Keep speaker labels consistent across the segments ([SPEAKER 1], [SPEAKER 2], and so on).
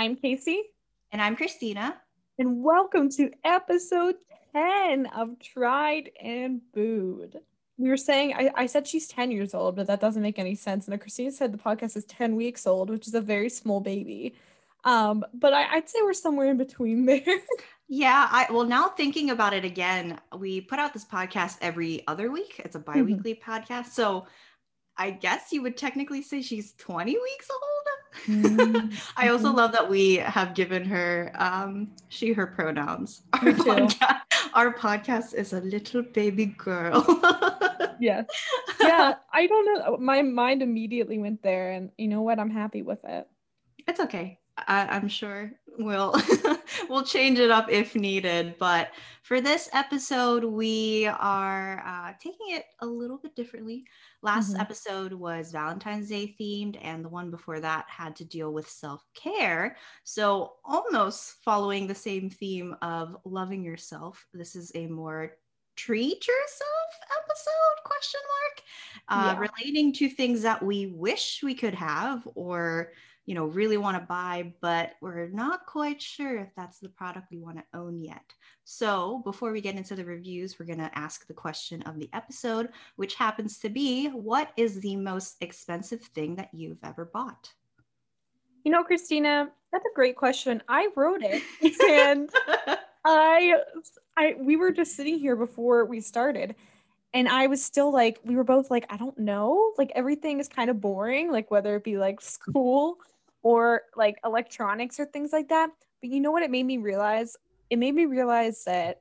[SPEAKER 1] I'm Casey.
[SPEAKER 2] And I'm Christina.
[SPEAKER 1] And welcome to episode 10 of Tried and Booed. We were saying, I, I said she's 10 years old, but that doesn't make any sense. And Christina said the podcast is 10 weeks old, which is a very small baby. Um, but I, I'd say we're somewhere in between there.
[SPEAKER 2] Yeah, I well now thinking about it again, we put out this podcast every other week. It's a mm-hmm. bi-weekly mm-hmm. podcast. So I guess you would technically say she's 20 weeks old. Mm-hmm. I also mm-hmm. love that we have given her um she her pronouns. Our podcast, our podcast is a little baby girl.
[SPEAKER 1] yeah. Yeah, I don't know. My mind immediately went there and you know what? I'm happy with it.
[SPEAKER 2] It's okay. I, am sure we'll we'll change it up if needed. But for this episode, we are uh, taking it a little bit differently. Last mm-hmm. episode was Valentine's Day themed, and the one before that had to deal with self care. So almost following the same theme of loving yourself. This is a more treat yourself episode question mark uh, yeah. relating to things that we wish we could have or you know really want to buy but we're not quite sure if that's the product we want to own yet. So before we get into the reviews we're going to ask the question of the episode which happens to be what is the most expensive thing that you've ever bought?
[SPEAKER 1] You know christina that's a great question. I wrote it and i i we were just sitting here before we started and I was still like, we were both like, I don't know. Like everything is kind of boring, like whether it be like school or like electronics or things like that. But you know what it made me realize? It made me realize that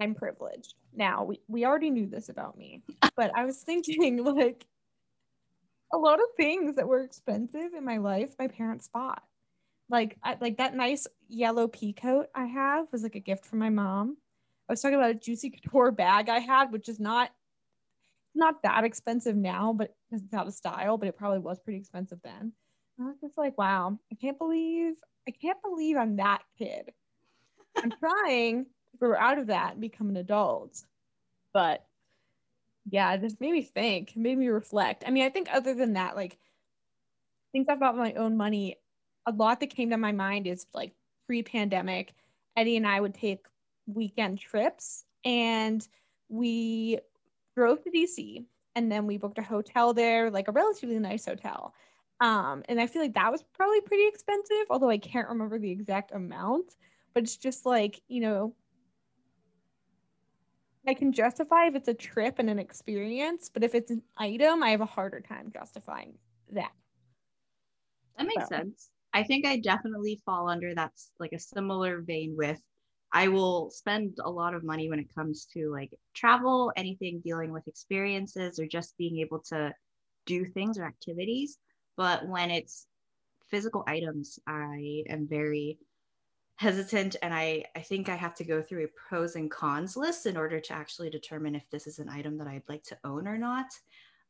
[SPEAKER 1] I'm privileged. Now, we, we already knew this about me, but I was thinking like a lot of things that were expensive in my life, my parents bought. Like, I, like that nice yellow pea coat I have was like a gift from my mom. I was talking about a Juicy Couture bag I had, which is not not that expensive now, but it's out of style, but it probably was pretty expensive then. I was just like, wow, I can't believe, I can't believe I'm that kid. I'm trying to grow out of that and become an adult. But yeah, it just made me think, made me reflect. I mean, I think other than that, like things about my own money, a lot that came to my mind is like pre-pandemic, Eddie and I would take weekend trips and we drove to DC and then we booked a hotel there, like a relatively nice hotel. Um, and I feel like that was probably pretty expensive, although I can't remember the exact amount. But it's just like, you know, I can justify if it's a trip and an experience, but if it's an item, I have a harder time justifying that.
[SPEAKER 2] That makes so. sense. I think I definitely fall under that's like a similar vein with I will spend a lot of money when it comes to like travel, anything dealing with experiences or just being able to do things or activities. But when it's physical items, I am very hesitant and I, I think I have to go through a pros and cons list in order to actually determine if this is an item that I'd like to own or not.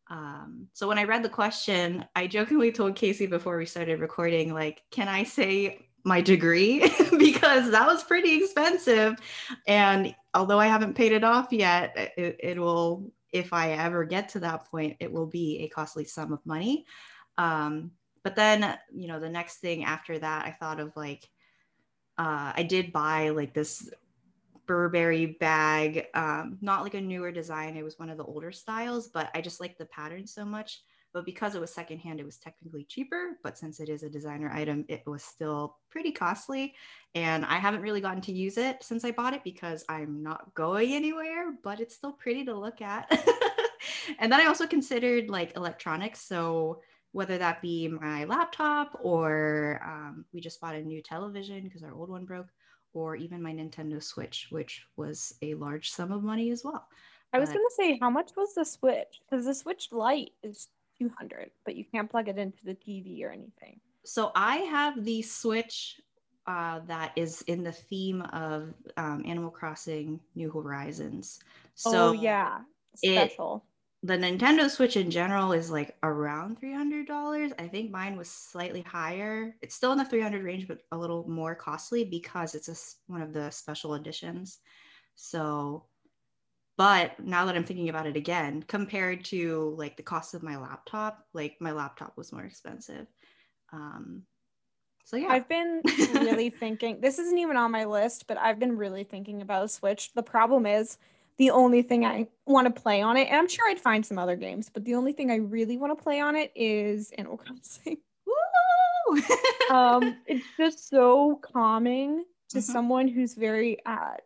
[SPEAKER 2] Um, so when I read the question, I jokingly told Casey before we started recording, like, can I say my degree? because that was pretty expensive. And although I haven't paid it off yet, it, it will, if I ever get to that point, it will be a costly sum of money. Um, but then, you know, the next thing after that, I thought of like, uh, I did buy like this Burberry bag, um, not like a newer design. It was one of the older styles, but I just liked the pattern so much. But because it was secondhand, it was technically cheaper. But since it is a designer item, it was still pretty costly. And I haven't really gotten to use it since I bought it because I'm not going anywhere, but it's still pretty to look at. and then I also considered like electronics. So whether that be my laptop or um, we just bought a new television because our old one broke, or even my Nintendo Switch, which was a large sum of money as well.
[SPEAKER 1] I was gonna say, how much was the Switch? Because the Switch Lite is two hundred, but you can't plug it into the TV or anything.
[SPEAKER 2] So I have the Switch uh, that is in the theme of um, Animal Crossing: New Horizons. So
[SPEAKER 1] oh yeah, special
[SPEAKER 2] the Nintendo Switch in general is like around $300. I think mine was slightly higher. It's still in the 300 range, but a little more costly because it's a, one of the special editions. So, but now that I'm thinking about it again, compared to like the cost of my laptop, like my laptop was more expensive. Um, So yeah.
[SPEAKER 1] I've been really thinking. This isn't even on my list, but I've been really thinking about a Switch. The problem is the only thing I want to play on it, and I'm sure I'd find some other games, but the only thing I really want to play on it is Animal Crossing.
[SPEAKER 2] Woo!
[SPEAKER 1] um, it's just so calming to
[SPEAKER 2] Mhm.
[SPEAKER 1] someone who's very uh,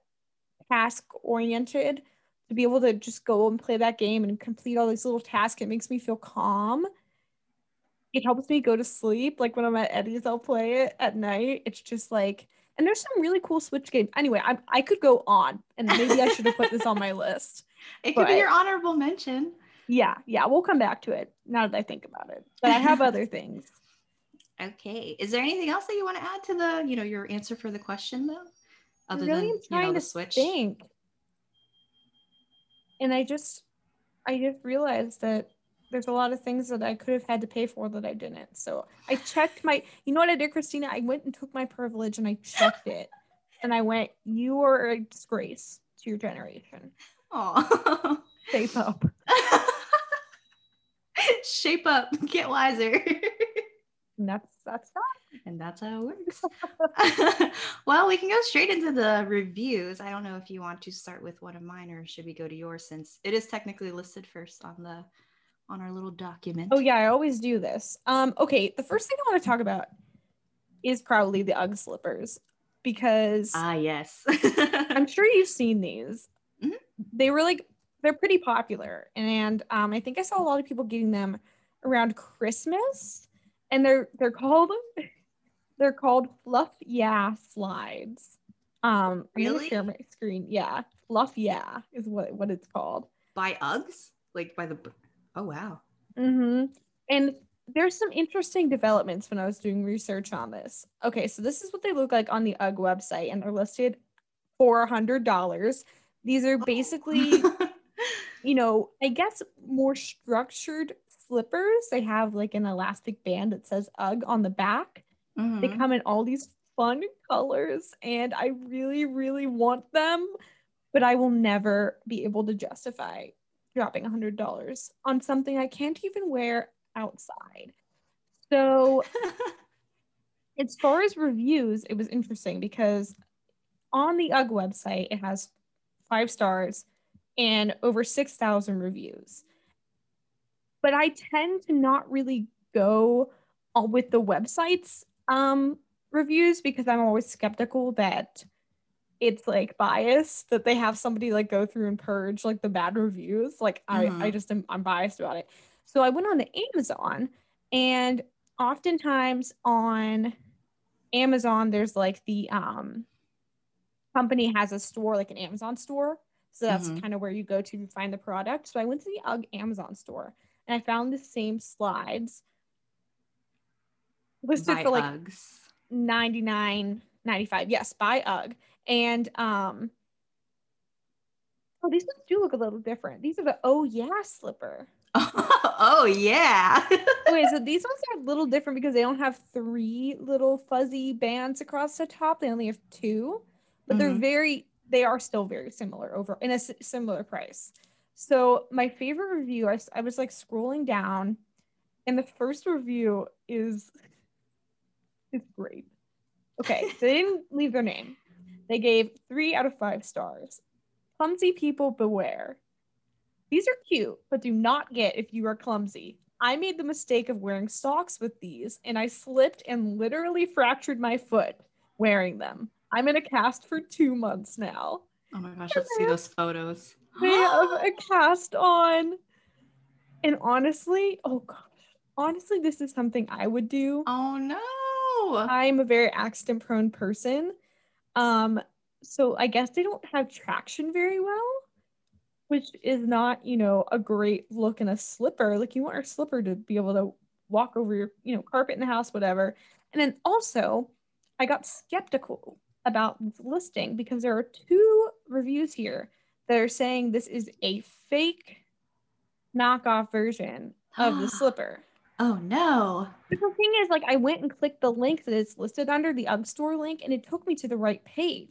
[SPEAKER 1] task oriented to be able to just go and play that game and complete all these little tasks. It makes me feel calm. It helps me go to sleep. Like when I'm at Eddie's, I'll play it at night. It's just like, and there's some really cool Switch games. Anyway, I, I could go on, and maybe I should have put this on my list.
[SPEAKER 2] it could be your honorable mention.
[SPEAKER 1] Yeah, yeah, we'll come back to it now that I think about it. But I have other things.
[SPEAKER 2] Okay. Is there anything else that you want to add to the, you know, your answer for the question though? Other
[SPEAKER 1] really
[SPEAKER 2] than
[SPEAKER 1] am
[SPEAKER 2] you know
[SPEAKER 1] trying
[SPEAKER 2] the
[SPEAKER 1] to
[SPEAKER 2] switch.
[SPEAKER 1] think. And I just I just realized that there's a lot of things that I could have had to pay for that I didn't. So I checked my you know what I did, Christina? I went and took my privilege and I checked it. And I went, You are a disgrace to your generation.
[SPEAKER 2] Aw.
[SPEAKER 1] Shape up.
[SPEAKER 2] Shape up, get wiser.
[SPEAKER 1] And that's that's that.
[SPEAKER 2] and that's how it works. well, we can go straight into the reviews. I don't know if you want to start with one of mine or should we go to yours since it is technically listed first on the on our little document.
[SPEAKER 1] Oh yeah, I always do this. Um, okay, the first thing I want to talk about is probably the UGG slippers because
[SPEAKER 2] Ah, yes.
[SPEAKER 1] I'm sure you've seen these.
[SPEAKER 2] Mhm.
[SPEAKER 1] They were like they're pretty popular, and um, I think I saw a lot of people getting them around Christmas, and they're they're called they're called Fluff Yeah slides. Um,
[SPEAKER 2] Really?
[SPEAKER 1] share my screen. Yeah, Fluff Yeah is what what it's called.
[SPEAKER 2] by Uggs? Like by the Oh wow.
[SPEAKER 1] Mm-hmm. And there's some interesting developments when I was doing research on this. Okay, so this is what they look like on the UGG website, and they're listed for a hundred dollars. These are basically, you know, I guess more structured slippers. They have like an elastic band that says UGG on the back. They
[SPEAKER 2] Mhm.
[SPEAKER 1] come in all these fun colors, and I really, really want them, but I will never be able to justify dropping a hundred dollars on something I can't even wear outside. So as far as reviews, it was interesting because on the UGG website, it has five stars and over 6,000 reviews. But I tend to not really go all with the website's um, reviews because I'm always skeptical that it's like biased that they have somebody like go through and purge like the bad reviews. Like I, I
[SPEAKER 2] Mhm.
[SPEAKER 1] just am I'm biased about it. So I went on to Amazon and oftentimes on Amazon there's like the um company has a store like an Amazon store. So that's
[SPEAKER 2] Mhm.
[SPEAKER 1] kind of where you go to find the product. So I went to the UGG Amazon store and I found the same slides listed
[SPEAKER 2] by
[SPEAKER 1] for like
[SPEAKER 2] Uggs.
[SPEAKER 1] 99 95 yes by ugg and um oh these ones do look a little different. These are the oh yeah slipper.
[SPEAKER 2] Oh yeah.
[SPEAKER 1] okay so these ones are a little different because they don't have three little fuzzy bands across the top. They only have two but they're
[SPEAKER 2] Mhm.
[SPEAKER 1] very they are still very similar over in a s- similar price. So my favorite review—I was like scrolling down and the first review is is great. Okay so they didn't leave their name they gave three out of five stars clumsy people beware these are cute but do not get if you are clumsy i made the mistake of wearing socks with these and i slipped and literally fractured my foot wearing them i'm in a cast for two months now
[SPEAKER 2] oh my gosh, let's see those photos.
[SPEAKER 1] they have a cast on. And honestly, oh gosh, honestly, this is something I would do.
[SPEAKER 2] oh no.
[SPEAKER 1] I'm a very accident prone person. Um, so I guess they don't have traction very well, which is not, you know, a great look in a slipper. Like you want your slipper to be able to walk over your, you know, carpet in the house, whatever. And then also, I got skeptical about this listing because there are two reviews here that are saying this is a fake knockoff version of the slipper.
[SPEAKER 2] Oh no.
[SPEAKER 1] But the thing is, like, I went and clicked the link that it's listed under the UGG store link, and it took me to the right page.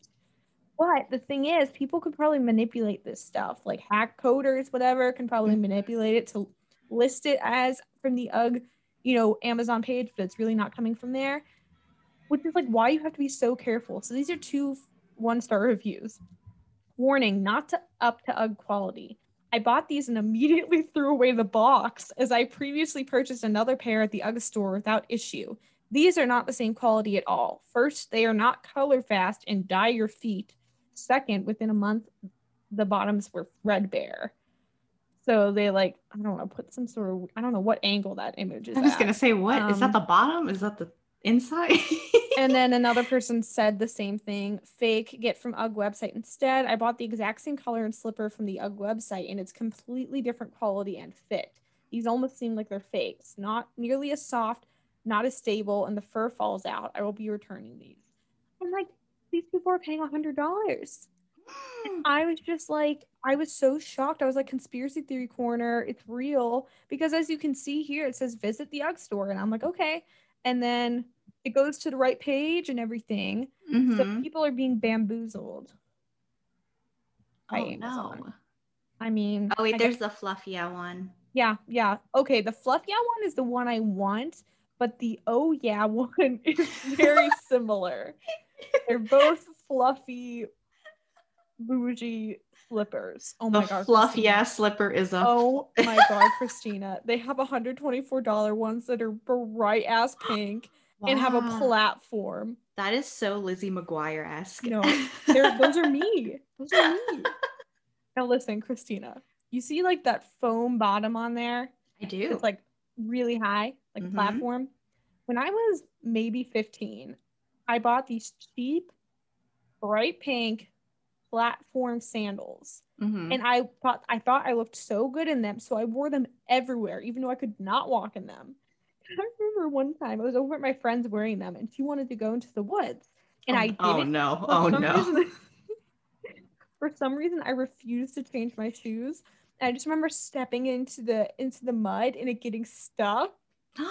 [SPEAKER 1] But the thing is, people could probably manipulate this stuff, like hack coders, whatever, can probably
[SPEAKER 2] Mhm.
[SPEAKER 1] manipulate it to list it as from the UGG, you know, Amazon page, but it's really not coming from there. which is like why you have to be so careful. So these are two one star reviews. Warning, not to up to UGG quality. I bought these and immediately threw away the box as I previously purchased another pair at the UGG store without issue. These are not the same quality at all. First, they are not color fast and dye your feet. Second, within a month, the bottoms were threadbare. So they like, I don't know, put some sort of, I don't know what angle that image is.
[SPEAKER 2] I was
[SPEAKER 1] at.
[SPEAKER 2] gonna say, what is that?
[SPEAKER 1] Um,
[SPEAKER 2] The bottom? Is that the inside?
[SPEAKER 1] and then another person said the same thing fake get from ugg website instead i bought the exact same color and slipper from the ugg website and it's completely different quality and fit these almost seem like they're fakes not nearly as soft not as stable and the fur falls out i will be returning these i'm like these people are paying a hundred dollars I was just like, I was so shocked. I was like, conspiracy theory corner, it's real. Because as you can see here, it says visit the UGG store. And I'm like, okay. And then it goes to the right page and everything. So
[SPEAKER 2] Mhm.
[SPEAKER 1] people are being bamboozled. by
[SPEAKER 2] Oh
[SPEAKER 1] Amazon.
[SPEAKER 2] no.
[SPEAKER 1] I mean,
[SPEAKER 2] Oh wait,
[SPEAKER 1] I
[SPEAKER 2] there's
[SPEAKER 1] guess-
[SPEAKER 2] the fluffier one.
[SPEAKER 1] yeah, yeah. Okay, the fluff yeah one is the one I want, but the oh yeah one is very similar. They're both fluffy, bougie slippers. Oh
[SPEAKER 2] The
[SPEAKER 1] my god,
[SPEAKER 2] fluffy
[SPEAKER 1] Christina.
[SPEAKER 2] ass slipper is a.
[SPEAKER 1] Oh my god, Christina. They have $124 ones that are bright ass pink and have a platform.
[SPEAKER 2] That is so Lizzie McGuire esque.
[SPEAKER 1] No, They're, those are me. Those are me. Now listen, Christina. You see like that foam bottom on there?
[SPEAKER 2] I do.
[SPEAKER 1] It's like really high, like
[SPEAKER 2] Mhm.
[SPEAKER 1] platform. When I was maybe 15, I bought these cheap, bright pink platform sandals.
[SPEAKER 2] Mhm.
[SPEAKER 1] and I thought I thought I looked so good in them, so I wore them everywhere, even though I could not walk in them. I remember one time I was over at my friend's wearing them, and she wanted to go into the woods, and
[SPEAKER 2] oh,
[SPEAKER 1] I didn't.
[SPEAKER 2] oh no!
[SPEAKER 1] for
[SPEAKER 2] Oh no!
[SPEAKER 1] reason- for some reason, I refused to change my shoes. And I just remember stepping into the into the mud and it getting stuck.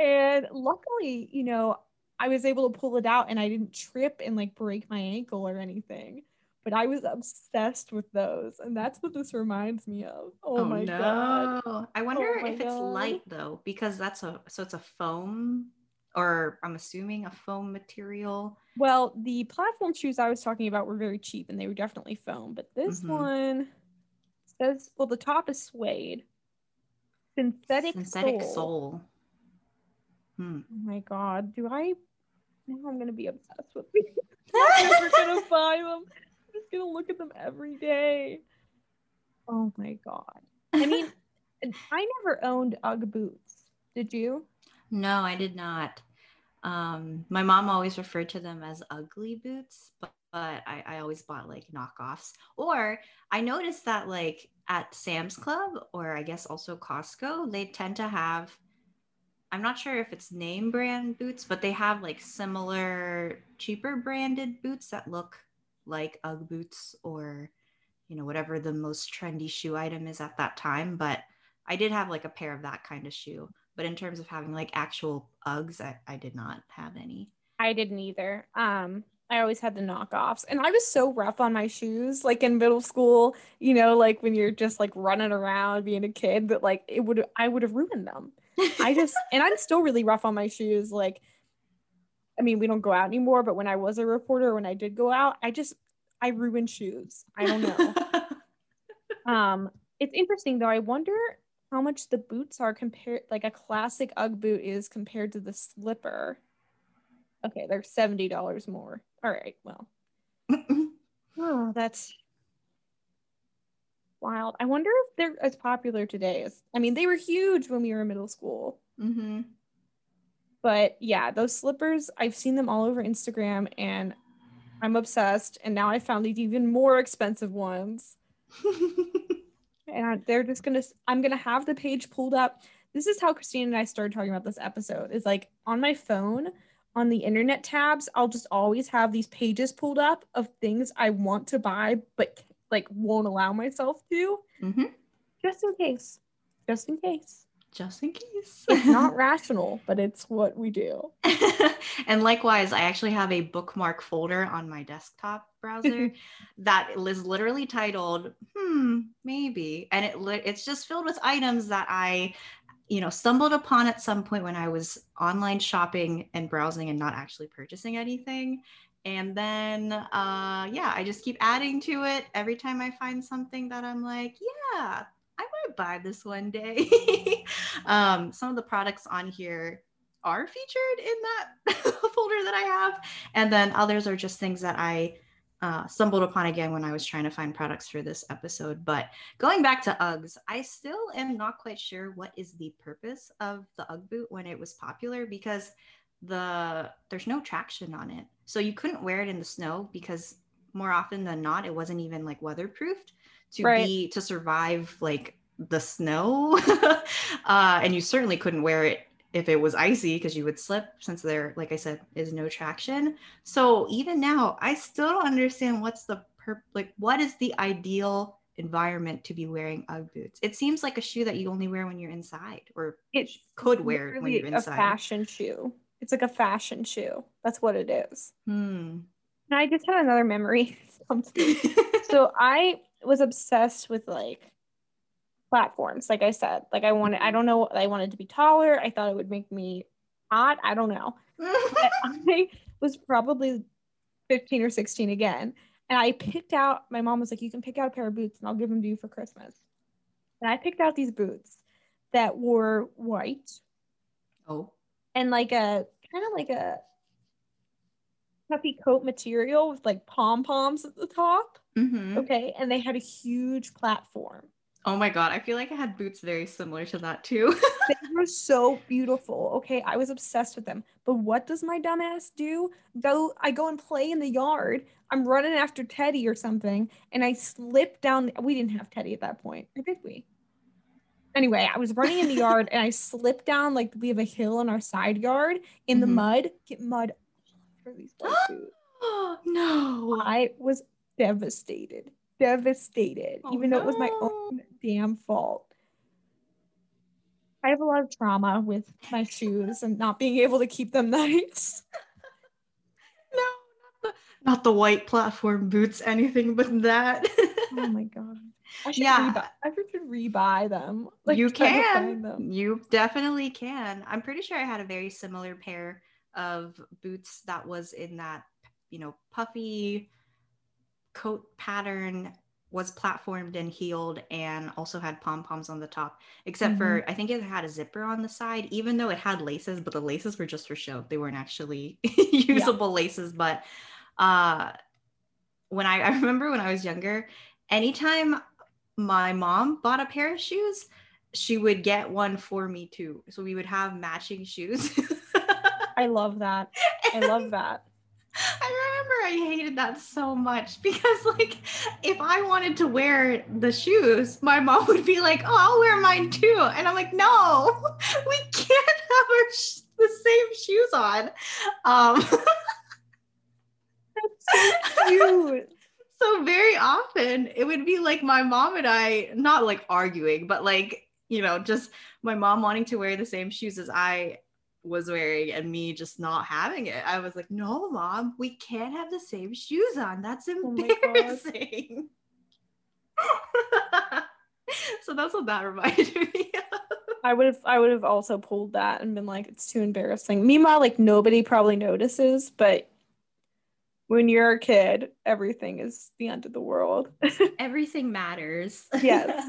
[SPEAKER 1] And luckily, you know, I was able to pull it out and I didn't trip and like break my ankle or anything. But I was obsessed with those. And that's what this reminds me of. Oh, my god.
[SPEAKER 2] I wonder
[SPEAKER 1] Oh
[SPEAKER 2] if it's
[SPEAKER 1] God.
[SPEAKER 2] light though, because that's a so it's a foam, or I'm assuming a foam material.
[SPEAKER 1] Well, the platform shoes I was talking about were very cheap and they were definitely foam. But this
[SPEAKER 2] Mhm.
[SPEAKER 1] one says, well, the top is suede. Synthetic,
[SPEAKER 2] synthetic
[SPEAKER 1] sole.
[SPEAKER 2] sole. Hmm.
[SPEAKER 1] Oh my god. Do I now I'm gonna be obsessed with these. I'm never gonna buy them. I'm just gonna look at them every day. Oh my god. I mean, I never owned UGG boots. Did you?
[SPEAKER 2] No, I did not. Um, my mom always referred to them as ugly boots, but, but I, I always bought like knockoffs. Or I noticed that like at Sam's Club or I guess also Costco, they tend to have I'm not sure if it's name brand boots, but they have like similar cheaper branded boots that look like UGG boots or you know whatever the most trendy shoe item is at that time, but I did have like a pair of that kind of shoe. But in terms of having like actual Uggs, I, I did not have any.
[SPEAKER 1] I didn't either. Um, I always had the knockoffs, and I was so rough on my shoes, like in middle school. You know, like when you're just like running around being a kid, that like it would I would have ruined them. I just and I'm still really rough on my shoes. Like, I mean, we don't go out anymore, but when I was a reporter, when I did go out, I just I ruined shoes. I don't know. um, it's interesting though. I wonder how much the boots are compared, like a classic UGG boot is compared to the slipper. Okay, they're seventy dollars more. All right, well, oh, that's wild. I wonder if they're as popular today as. I mean, they were huge when we were in middle school.
[SPEAKER 2] hmm
[SPEAKER 1] But yeah, those slippers, I've seen them all over Instagram and I'm obsessed. And now I found these even more expensive ones. And they're just gonna, I'm gonna have the page pulled up. This is how Christine and I started talking about this episode. Is like on my phone, on the internet tabs, I'll just always have these pages pulled up of things I want to buy, but like won't allow myself to,
[SPEAKER 2] hmm
[SPEAKER 1] just in case. Just in case.
[SPEAKER 2] Just in case.
[SPEAKER 1] It's not rational, but it's what we do.
[SPEAKER 2] and likewise, I actually have a bookmark folder on my desktop browser that is literally titled "Hmm, maybe," and it li- it's just filled with items that I you know, stumbled upon at some point when I was online shopping and browsing and not actually purchasing anything. And then, uh, yeah, I just keep adding to it every time I find something that I'm like, yeah, Might buy this one day. um, some of the products on here are featured in that folder that I have. And then others are just things that I uh, stumbled upon again when I was trying to find products for this episode. But going back to Uggs, I still am not quite sure what is the purpose of the Ugg boot when it was popular because the there's no traction on it. So you couldn't wear it in the snow because more often than not it wasn't even like weatherproofed to right. be to survive like the snow. uh, and you certainly couldn't wear it if it was icy because you would slip since there like i said is no traction. So even now i still don't understand what's the per like what is the ideal environment to be wearing ugg boots? It seems like a shoe that you only wear when you're inside or it could wear when you're inside.
[SPEAKER 1] a fashion shoe. It's like a fashion shoe. That's what it is.
[SPEAKER 2] Hmm.
[SPEAKER 1] and i just had another memory. So i was obsessed with like platforms like i said like i wanted i mm-hmm. don't know i wanted to be taller. I thought it would make me hot. I don't know. I was probably 15 or 16 again and i picked out my mom was like you can pick out a pair of boots and i'll give them to you for christmas. And i picked out these boots that were white.
[SPEAKER 2] Oh.
[SPEAKER 1] And like a kind of like a puffy coat material with like pom poms at the top.
[SPEAKER 2] Mm-hmm.
[SPEAKER 1] okay? And they had a huge platform
[SPEAKER 2] Oh my god, I feel like I had boots very similar to that too.
[SPEAKER 1] they were so beautiful. Okay, I was obsessed with them. But what does my dumbass do? Go I go and play in the yard. I'm running after Teddy or something, and I slip down. We didn't have Teddy at that point, or did we? Anyway, I was running in the yard and I slipped down like we have a hill in our side yard in mm-hmm. the mud. Get mud for these boots.
[SPEAKER 2] no.
[SPEAKER 1] I was devastated devastated, oh, even though it was my oh, own damn fault. I have a lot of trauma with my shoes and not being able to keep them nice.
[SPEAKER 2] no, not the not the white platform boots, anything but that.
[SPEAKER 1] oh my god. I should yeah, rebuy, I should rebuy them.
[SPEAKER 2] Like you can. Them. You definitely can. I'm pretty sure I had a very similar pair of boots that was in that, you know, puffy coat pattern was platformed and heeled and also had pom poms on the top, except mm-hmm. for I think it had a zipper on the side, even though it had laces, but the laces were just for show. They weren't actually usable yeah. laces. But uh, when I, I remember when I was younger, anytime my mom bought a pair of shoes, she would get one for me too. So we would have matching shoes.
[SPEAKER 1] I love that. I love that.
[SPEAKER 2] I remember I hated that so much because, like, if I wanted to wear the shoes, my mom would be like, "Oh, I'll wear mine too," and I'm like, "No, we can't have our sh- the same shoes on." Um,
[SPEAKER 1] so cute.
[SPEAKER 2] so very often it would be like my mom and I, not like arguing, but like you know, just my mom wanting to wear the same shoes as I was wearing and me just not having it. I was like, no, mom, we can't have the same shoes on. That's oh embarrassing. Oh so that's what that reminded me of.
[SPEAKER 1] I would have I would have also pulled that and been like, it's too embarrassing. Meanwhile, like nobody probably notices, but when you're a kid, everything is the end of the world.
[SPEAKER 2] everything matters.
[SPEAKER 1] Yes.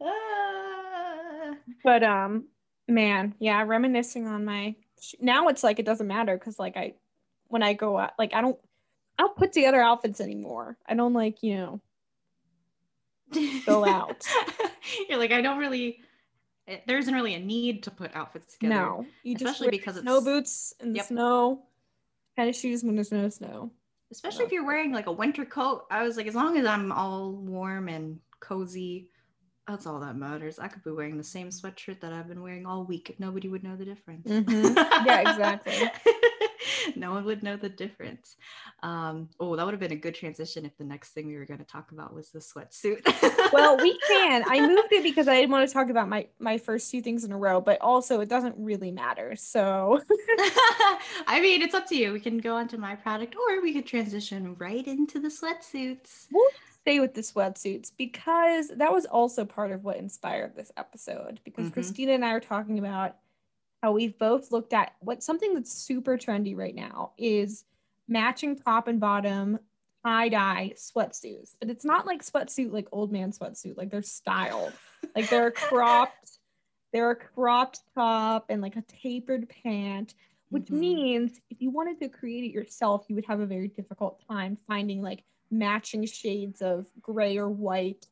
[SPEAKER 1] Ah. but um man yeah reminiscing on my now it's like it doesn't matter because like i when i go out like i don't i don't put together outfits anymore. I don't like you know go out.
[SPEAKER 2] You're like i don't really eh, there isn't really a need to put outfits together.
[SPEAKER 1] No you especially because it's snow boots in the yep. snow kind of shoes when there's no snow.
[SPEAKER 2] Especially oh. if you're wearing like a winter coat i was like as long as i'm all warm and cozy that's all that matters. I could be wearing the same sweatshirt that I've been wearing all week. Nobody would know the difference.
[SPEAKER 1] Mm-hmm. Yeah, exactly.
[SPEAKER 2] no one would know the difference. Um, oh, that would have been a good transition if the next thing we were going to talk about was the sweatsuit.
[SPEAKER 1] well, we can. I moved it because I didn't want to talk about my my first two things in a row, but also it doesn't really matter. So,
[SPEAKER 2] I mean, it's up to you. We can go on to my product, or we could transition right into the sweatsuits.
[SPEAKER 1] We'll stay with the sweatsuits because that was also part of what inspired this episode. Because
[SPEAKER 2] Mhm.
[SPEAKER 1] Christina and I are talking about how we've both looked at what something that's super trendy right now is matching top and bottom tie dye sweatsuits. But it's not like sweatsuit like old man sweatsuit. Like they're styled. like they're cropped. They're a cropped top and like a tapered pant which
[SPEAKER 2] Mhm.
[SPEAKER 1] means if you wanted to create it yourself, you would have a very difficult time finding like matching shades of gray or white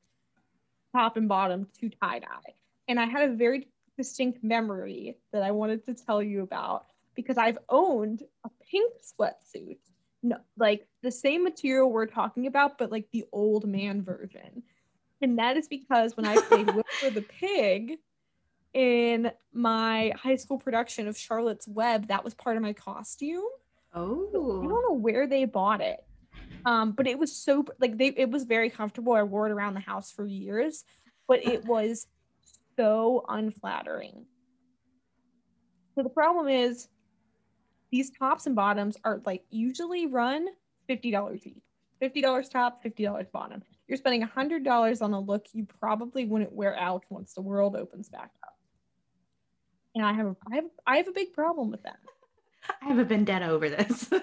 [SPEAKER 1] top and bottom to tie dye. And I had a very distinct memory that I wanted to tell you about because I've owned a pink sweatsuit, no, like the same material we're talking about, but like the old man version. And that is because when I played Wilbur the Pig, in my high school production of Charlotte's Web, that was part of my costume.
[SPEAKER 2] Oh.
[SPEAKER 1] I don't know where they bought it. Um, but it was so like they it was very comfortable. I wore it around the house for years, but it was so unflattering. So the problem is these tops and bottoms are like usually run $50 each. $50 top, $50 bottom. You're spending $100 on a look you probably wouldn't wear out once the world opens back up. And I have a, I have I have a big problem with that.
[SPEAKER 2] I have a vendetta over this.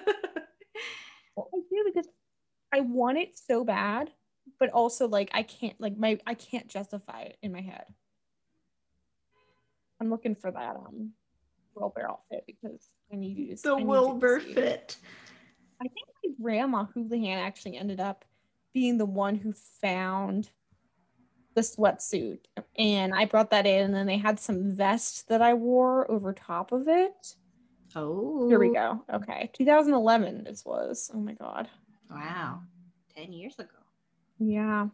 [SPEAKER 1] Well, I do because I want it so bad, but also like I can't like my I can't justify it in my head. I'm looking for that um Wilbur outfit because I need you to see
[SPEAKER 2] the
[SPEAKER 1] I need you to
[SPEAKER 2] Wilbur
[SPEAKER 1] it.
[SPEAKER 2] fit.
[SPEAKER 1] I think my grandma Houlihan actually ended up being the one who found the sweatsuit, and I brought that in, and then they had some vest that I wore over top of it.
[SPEAKER 2] Oh.
[SPEAKER 1] Here we go. Okay, 2011 this was. Oh my god.
[SPEAKER 2] Wow. 10 years ago.
[SPEAKER 1] Yeah.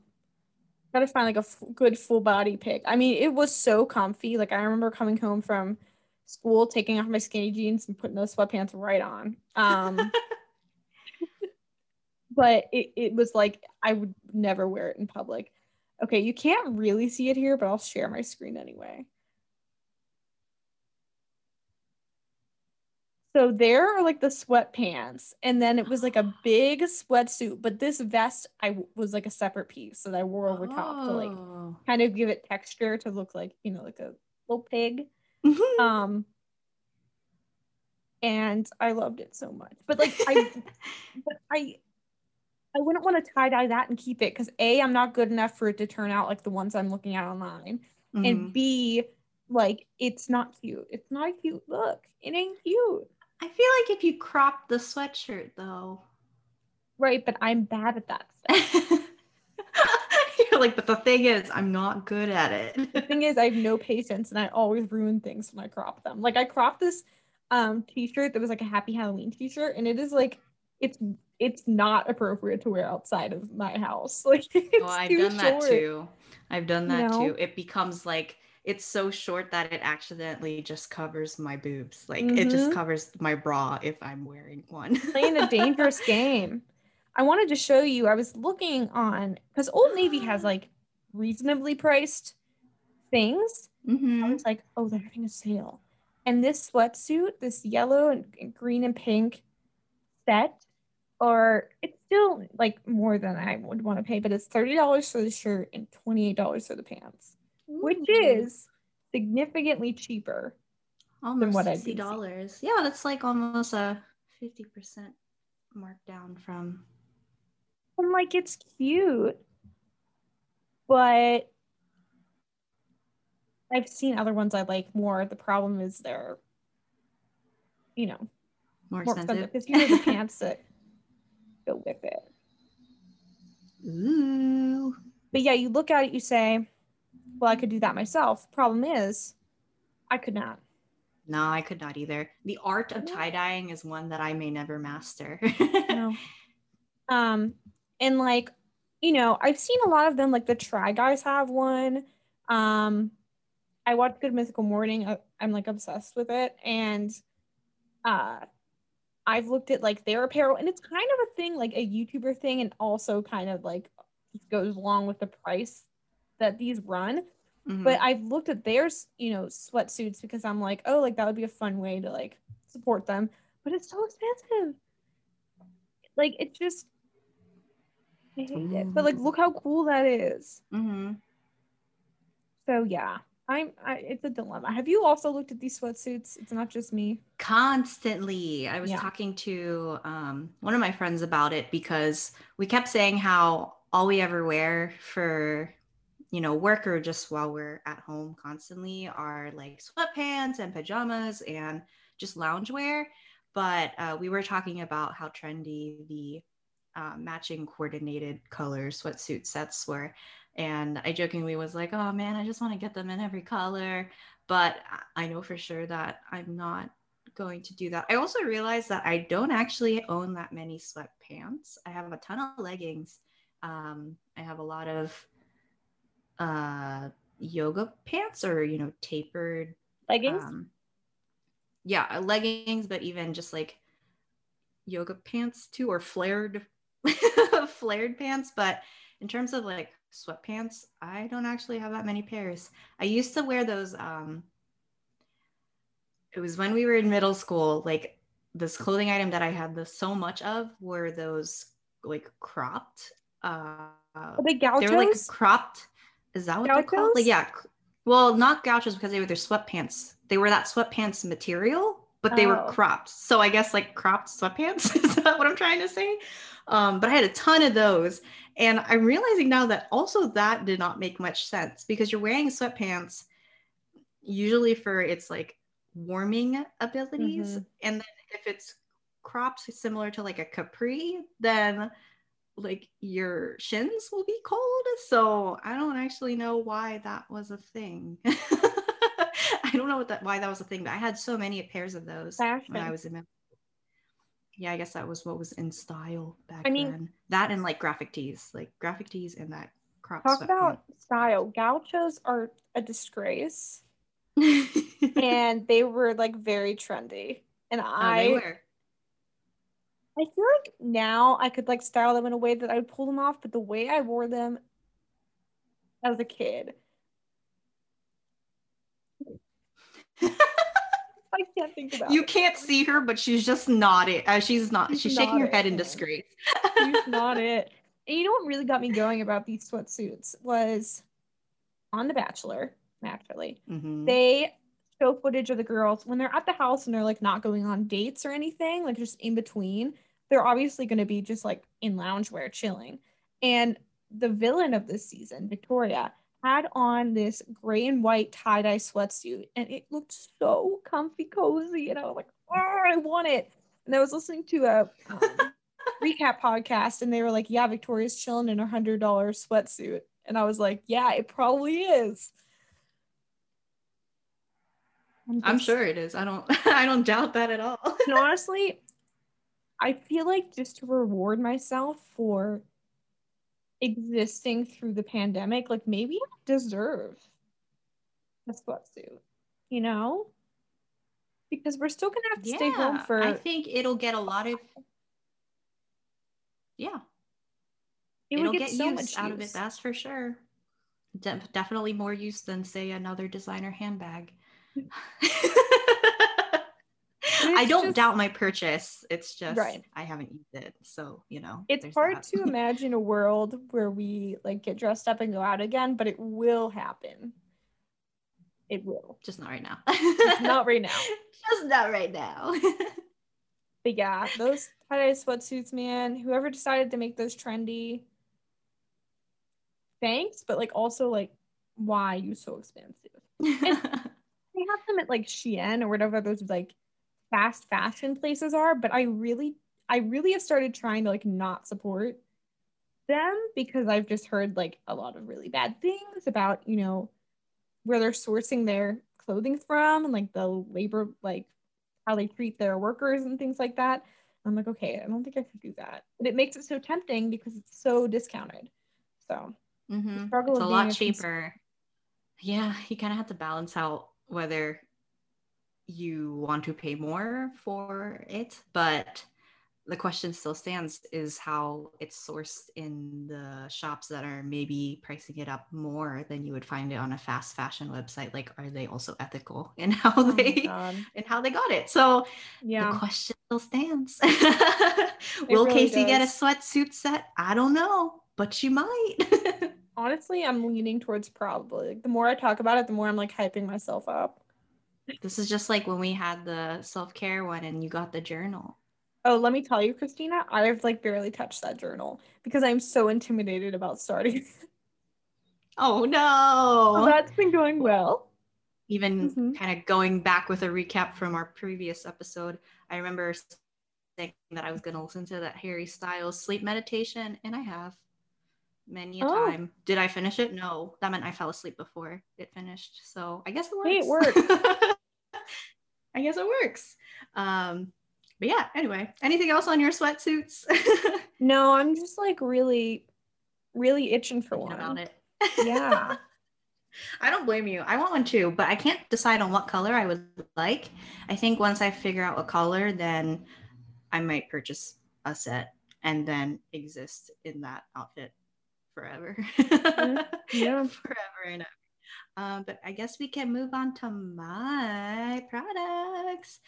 [SPEAKER 1] Gotta find like a f- good full body pic. I mean, it was so comfy. Like I remember coming home from school, taking off my skinny jeans and putting those sweatpants right on. Um, but it, it was like I would never wear it in public. Okay, you can't really see it here, but I'll share my screen anyway. So there are like the sweatpants, and then it was like a big sweatsuit, but this vest I was like a separate piece that I wore over top to like
[SPEAKER 2] Oh.
[SPEAKER 1] kind of give it texture to look like you know like a little pig. Um, and I loved it so much, but like I, but I, I wouldn't want to tie dye that and keep it because a I'm not good enough for it to turn out like the ones I'm looking at online,
[SPEAKER 2] Mhm.
[SPEAKER 1] and b like it's not cute. It's not a cute look. It ain't cute.
[SPEAKER 2] I feel like if you crop the sweatshirt though.
[SPEAKER 1] Right, but I'm bad at that stuff.
[SPEAKER 2] You're like, but the thing is, I'm not good at it.
[SPEAKER 1] the thing is, I have no patience and I always ruin things when I crop them. Like I cropped this um t-shirt that was like a happy Halloween t-shirt, and it is like it's it's not appropriate to wear outside of my house. Like it's
[SPEAKER 2] oh, I've done that too. I've done that
[SPEAKER 1] know?
[SPEAKER 2] too. It becomes like it's so short that it accidentally just covers my boobs. Like it just
[SPEAKER 1] Mhm.
[SPEAKER 2] covers my bra if I'm wearing one.
[SPEAKER 1] Playing a dangerous game. I wanted to show you. I was looking on because Old Navy has like reasonably priced things. I
[SPEAKER 2] Mhm.
[SPEAKER 1] was like, oh, they're having a sale. And this sweatsuit, this yellow and and green and pink set, or it's still like more than I would want to pay, but it's $30 for the shirt and $28 for the pants, which is significantly cheaper.
[SPEAKER 2] almost
[SPEAKER 1] what I'd
[SPEAKER 2] sixty
[SPEAKER 1] be seeing.
[SPEAKER 2] dollars. Yeah, that's like almost a fifty percent markdown from.
[SPEAKER 1] I'm like, it's cute, but I've seen other ones I like more. The problem is they're, you know,
[SPEAKER 2] More
[SPEAKER 1] more expensive
[SPEAKER 2] expensive.
[SPEAKER 1] because you know the pants that go with it.
[SPEAKER 2] Ooh.
[SPEAKER 1] But yeah, you look at it, you say, well, I could do that myself. Problem is, I could not.
[SPEAKER 2] No, I could not either. The art of tie dyeing is one that I may never master.
[SPEAKER 1] No. Um, and like, you know, I've seen a lot of them, like the Try Guys have one. Um, I watch Good Mythical Morning. I, I'm like obsessed with it. And uh I've looked at like their apparel, and it's kind of a thing, like a YouTuber thing, and also kind of like goes along with the price that these run.
[SPEAKER 2] Mhm.
[SPEAKER 1] but I've looked at their, you know, sweatsuits because I'm like, oh, like that would be a fun way to like support them. But it's so expensive. Like it's just I hate it. But like, look how cool that is.
[SPEAKER 2] Mm-hmm.
[SPEAKER 1] So yeah, I'm. I, it's a dilemma. Have you also looked at these sweatsuits? It's not just me.
[SPEAKER 2] Constantly. I was
[SPEAKER 1] Yeah.
[SPEAKER 2] talking to um, one of my friends about it because we kept saying how all we ever wear for, you know, work or just while we're at home constantly are like sweatpants and pajamas and just loungewear. But uh, we were talking about how trendy the uh, matching coordinated color sweatsuit sets were. And I jokingly was like, oh man, I just want to get them in every color. But I- know for sure that I'm not going to do that. I also realized that I don't actually own that many sweatpants. I have a ton of leggings. Um, I have a lot of uh, yoga pants or, you know, tapered
[SPEAKER 1] Leggings.
[SPEAKER 2] um, yeah, uh, leggings, but even just like yoga pants too, or flared, flared pants. But in terms of like sweatpants, I don't actually have that many pairs. I used to wear those. Um, it was when we were in middle school. Like this clothing item that I had the so much of were those like cropped. Uh,
[SPEAKER 1] gauchos?
[SPEAKER 2] they were like cropped. Is that what they're called? Like yeah. Well, not gauchos because they were their sweatpants. They were that sweatpants material, but they were
[SPEAKER 1] Oh.
[SPEAKER 2] cropped. So I guess like cropped sweatpants. Is that what I'm trying to say? Um, but I had a ton of those, and I'm realizing now that also that did not make much sense because you're wearing sweatpants usually for its like warming abilities,
[SPEAKER 1] Mhm.
[SPEAKER 2] and then if it's cropped similar to like a capri, then like your shins will be cold. So I don't actually know why that was a thing. I don't know what that why that was a thing, but I had so many pairs of those when I was in. Yeah, I guess that was what was in style back
[SPEAKER 1] I mean-
[SPEAKER 2] then. That and like graphic tees, like graphic tees and that crop
[SPEAKER 1] Talk about style. Gauchos are a disgrace,
[SPEAKER 2] and
[SPEAKER 1] they were like very trendy. And oh, I,
[SPEAKER 2] they were.
[SPEAKER 1] I feel like now I could like style them in a way that I would pull them off, but the way I wore them as a kid, I can't think about
[SPEAKER 2] You
[SPEAKER 1] it.
[SPEAKER 2] can't see her, but she's just nodding. Uh, she's not.
[SPEAKER 1] She's
[SPEAKER 2] She's, shaking her head in disgrace.
[SPEAKER 1] It's not it. And you know what really got me going about these sweatsuits was on The Bachelor, naturally.
[SPEAKER 2] Mhm.
[SPEAKER 1] They show footage of the girls when they're at the house and they're like not going on dates or anything, like just in between. They're obviously going to be just like in loungewear chilling. And the villain of this season, Victoria, had on this gray and white tie dye sweatsuit and it looked so comfy, cozy. And I was like, oh, I want it. And I was listening to a um, recap podcast and they were like, yeah, Victoria's chilling in a $100 sweatsuit. And I was like, yeah, it probably is.
[SPEAKER 2] I'm sure it is. I don't. I don't doubt that at all.
[SPEAKER 1] and honestly, I feel like just to reward myself for existing through the pandemic, like maybe I deserve a sweatsuit, you know? Because we're still gonna have to stay home
[SPEAKER 2] Yeah,
[SPEAKER 1] for
[SPEAKER 2] I think it'll get a lot of. Yeah,
[SPEAKER 1] it
[SPEAKER 2] it'll
[SPEAKER 1] would get,
[SPEAKER 2] get
[SPEAKER 1] so
[SPEAKER 2] use
[SPEAKER 1] much
[SPEAKER 2] out of it.
[SPEAKER 1] use.
[SPEAKER 2] That's for sure. De- definitely more use than say another designer handbag. I don't
[SPEAKER 1] just-
[SPEAKER 2] doubt my purchase. It's just
[SPEAKER 1] Right.
[SPEAKER 2] I haven't used it, so you know.
[SPEAKER 1] It's hard
[SPEAKER 2] that.
[SPEAKER 1] to imagine a world where we like get dressed up and go out again, but it will happen. It will.
[SPEAKER 2] just not right now.
[SPEAKER 1] Not right now.
[SPEAKER 2] Just not right now.
[SPEAKER 1] But yeah, those tie-dye sweatsuits, man. Whoever decided to make those trendy, thanks. But like, also like, why you so expensive? They have them at like Shein or whatever those like fast fashion places are. But I really, I really have started trying to like not support them because I've just heard like a lot of really bad things about you know where they're sourcing their clothing from and like the labor like how they treat their workers and things like that. I'm like, okay, I don't think I should do that. But it makes it so tempting because it's so discounted. So
[SPEAKER 2] Mhm.
[SPEAKER 1] struggle
[SPEAKER 2] It's a lot
[SPEAKER 1] a cons-
[SPEAKER 2] cheaper. Yeah, you kind of have to balance out whether you want to pay more for it, but the question still stands is how it's sourced in the shops that are maybe pricing it up more than you would find it on a fast fashion website. Like, are they also ethical in how
[SPEAKER 1] Oh
[SPEAKER 2] they and how they got it? So
[SPEAKER 1] Yeah.
[SPEAKER 2] the question still stands. Will
[SPEAKER 1] really
[SPEAKER 2] Casey get a
[SPEAKER 1] does.
[SPEAKER 2] sweatsuit set? I don't know. but she might.
[SPEAKER 1] Honestly, I'm leaning towards probably. The more I talk about it, the more I'm like hyping myself up.
[SPEAKER 2] This is just like when we had the self care one and you got the journal.
[SPEAKER 1] Oh, let me tell you, Christina, I've like barely touched that journal because I'm so intimidated about starting.
[SPEAKER 2] Oh no.
[SPEAKER 1] so that's been going well.
[SPEAKER 2] Even
[SPEAKER 1] Mhm.
[SPEAKER 2] kind of going back with a recap from our previous episode, I remember saying that I was going to listen to that Harry Styles sleep meditation, and I have many a
[SPEAKER 1] Oh.
[SPEAKER 2] time. Did I finish it? No, that meant I fell asleep before it finished. So I guess it works.
[SPEAKER 1] Hey, it works.
[SPEAKER 2] I guess it works. Um, but yeah, anyway, anything else on your sweatsuits?
[SPEAKER 1] No, I'm just like really, really itching for
[SPEAKER 2] Thinking
[SPEAKER 1] one.
[SPEAKER 2] about it.
[SPEAKER 1] Yeah.
[SPEAKER 2] I don't blame you. I want one too, but I can't decide on what color I would like. I think once I figure out what color, then I might purchase a set and then exist in that outfit forever.
[SPEAKER 1] yeah.
[SPEAKER 2] Forever and ever. Um, but I guess we can move on to my products.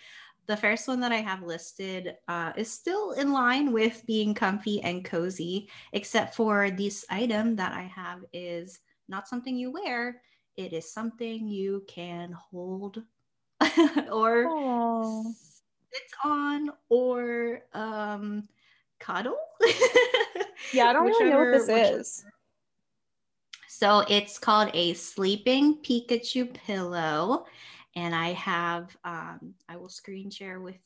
[SPEAKER 2] The first one that I have listed uh, is still in line with being comfy and cozy, except for this item that I have is not something you wear. It is something you can hold or
[SPEAKER 1] Oh.
[SPEAKER 2] sit on or um, cuddle.
[SPEAKER 1] Yeah, I don't really know what this
[SPEAKER 2] whichever-
[SPEAKER 1] is.
[SPEAKER 2] So it's called a sleeping Pikachu pillow. And I have, um, I will screen share with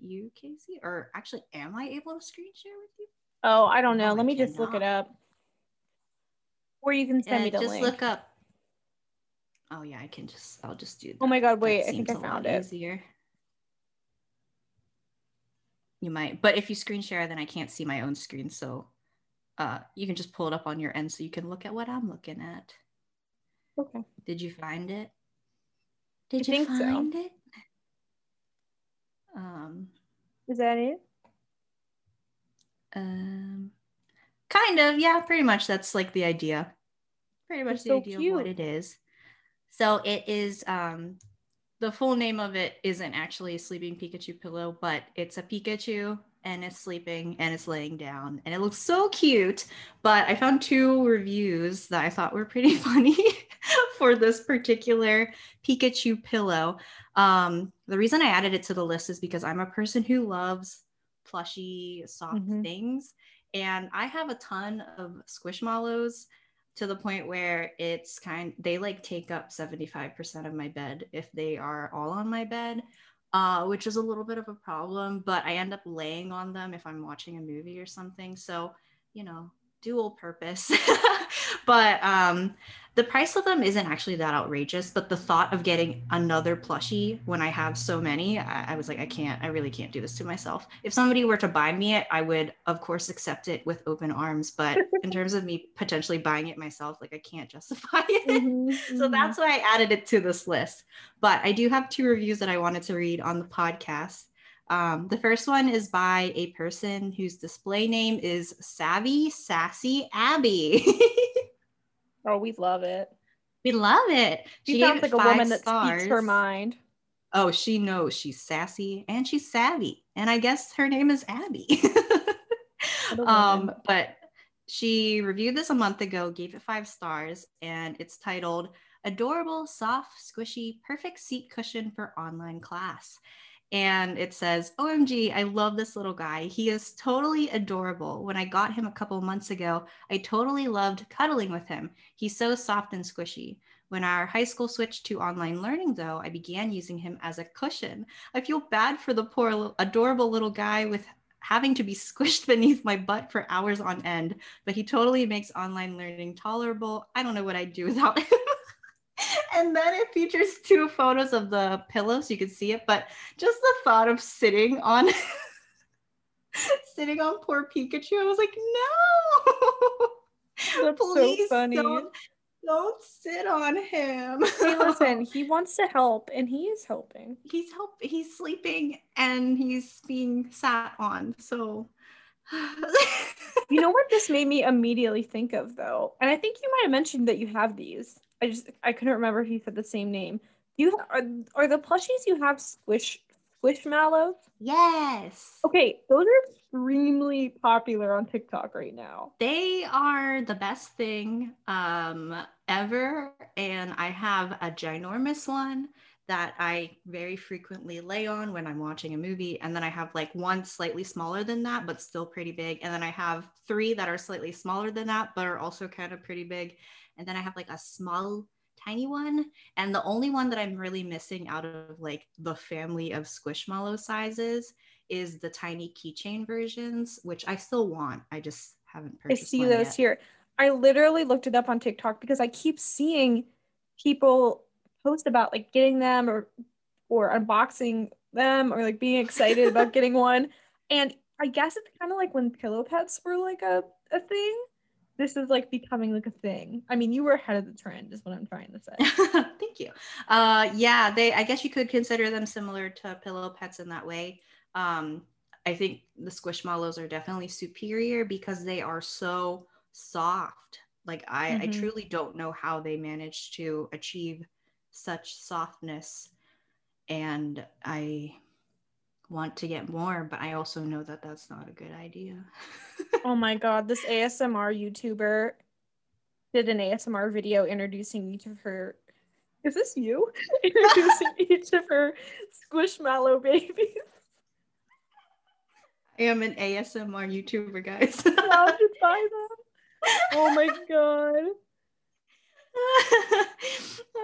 [SPEAKER 2] you, Casey. Or actually, am I able to screen share with you?
[SPEAKER 1] Oh, I don't
[SPEAKER 2] No,
[SPEAKER 1] know.
[SPEAKER 2] I
[SPEAKER 1] Let me just look it up. Or you can send
[SPEAKER 2] Uh,
[SPEAKER 1] me the link.
[SPEAKER 2] just
[SPEAKER 1] link.
[SPEAKER 2] look up. Oh yeah, I can just. I'll just do. That.
[SPEAKER 1] Oh my God, wait, I think I found it.
[SPEAKER 2] Easier. You might, but if you screen share, then I can't see my own screen. So, uh, you can just pull it up on your end so you can look at what I'm looking at.
[SPEAKER 1] Okay.
[SPEAKER 2] Did you find it? Did
[SPEAKER 1] I
[SPEAKER 2] you
[SPEAKER 1] think so.
[SPEAKER 2] find it? Um,
[SPEAKER 1] Is that it?
[SPEAKER 2] um, kind of, yeah, pretty much. That's like the idea. Pretty much
[SPEAKER 1] It's
[SPEAKER 2] the
[SPEAKER 1] so
[SPEAKER 2] idea of what it is. So it is. Um, the full name of it isn't actually a sleeping Pikachu pillow, but it's a Pikachu and it's sleeping and it's laying down and it looks so cute. But I found two reviews that I thought were pretty funny for this particular Pikachu pillow. Um, the reason I added it to the list is because I'm a person who loves plushy, soft
[SPEAKER 1] Mhm.
[SPEAKER 2] things. And I have a ton of squishmallows to the point where it's kind they like take up 75% of my bed if they are all on my bed uh, which is a little bit of a problem but i end up laying on them if i'm watching a movie or something. So you know dual purpose but um the price of them isn't actually that outrageous but the thought of getting another plushie when i have so many I, I was like i can't i really can't do this to myself if somebody were to buy me it i would of course accept it with open arms but in terms of me potentially buying it myself like i can't justify it
[SPEAKER 1] Mhm,
[SPEAKER 2] so
[SPEAKER 1] mhm.
[SPEAKER 2] that's why I added it to this list. But I do have two reviews that I wanted to read on the podcast. Um, the first one is by a person whose display name is Savvy Sassy Abby.
[SPEAKER 1] Oh, we love it.
[SPEAKER 2] we love it.
[SPEAKER 1] She,
[SPEAKER 2] gave
[SPEAKER 1] sounds like a woman that speaks her mind.
[SPEAKER 2] Oh, she knows she's sassy and she's savvy. And I guess her name is Abby. Um, but she reviewed this a month ago, gave it five stars, and it's titled Adorable, Soft, Squishy, Perfect Seat Cushion for Online Class. And it says, OMG, I love this little guy. He is totally adorable. When I got him a couple months ago, I totally loved cuddling with him. He's so soft and squishy. When our high school switched to online learning, though, I began using him as a cushion. I feel bad for the poor, adorable little guy with having to be squished beneath my butt for hours on end, but he totally makes online learning tolerable. I don't know what I'd do without him. and then it features two photos of the pillow so you can see it, but just the thought of sitting on sitting on poor Pikachu, I was like, no.
[SPEAKER 1] That's so
[SPEAKER 2] Please
[SPEAKER 1] funny.
[SPEAKER 2] Don't, don't sit on him.
[SPEAKER 1] Hey, listen, he wants to help and he is helping.
[SPEAKER 2] he's help he's sleeping and he's being sat on so
[SPEAKER 1] You know what this made me immediately think of though? And I think you might have mentioned that you have these. I just I couldn't remember if you said the same name. You are are the plushies you have squish Squishmallows?
[SPEAKER 2] Yes.
[SPEAKER 1] Okay, those are extremely popular on TikTok right now.
[SPEAKER 2] They are the best thing um, ever. And I have a ginormous one that I very frequently lay on when I'm watching a movie. And then I have like one slightly smaller than that, but still pretty big. And then I have three that are slightly smaller than that, but are also kind of pretty big. And then I have like a small, tiny one. And the only one that I'm really missing out of like the family of Squishmallow sizes is the tiny keychain versions, which I still want. I just haven't purchased.
[SPEAKER 1] I see those
[SPEAKER 2] yet.
[SPEAKER 1] here. I literally looked it up on TikTok because I keep seeing people post about like getting them or or unboxing them or like being excited about getting one. And I guess it's kind of like when pillow pets were like a, a thing. This is like becoming like a thing. I mean, you were ahead of the trend, is what I'm trying to say.
[SPEAKER 2] Thank you. Uh, yeah, they. I guess you could consider them similar to pillow pets in that way. Um, I think the squishmallows are definitely superior because they are so soft. Like I, mm-hmm. I truly don't know how they managed to achieve such softness, and I want to get more, but I also know that that's not a good idea.
[SPEAKER 1] oh my god, this ASMR YouTuber did an ASMR video introducing each of her. Is this you? introducing each of her squishmallow babies.
[SPEAKER 2] I am an ASMR YouTuber, guys.
[SPEAKER 1] oh my god.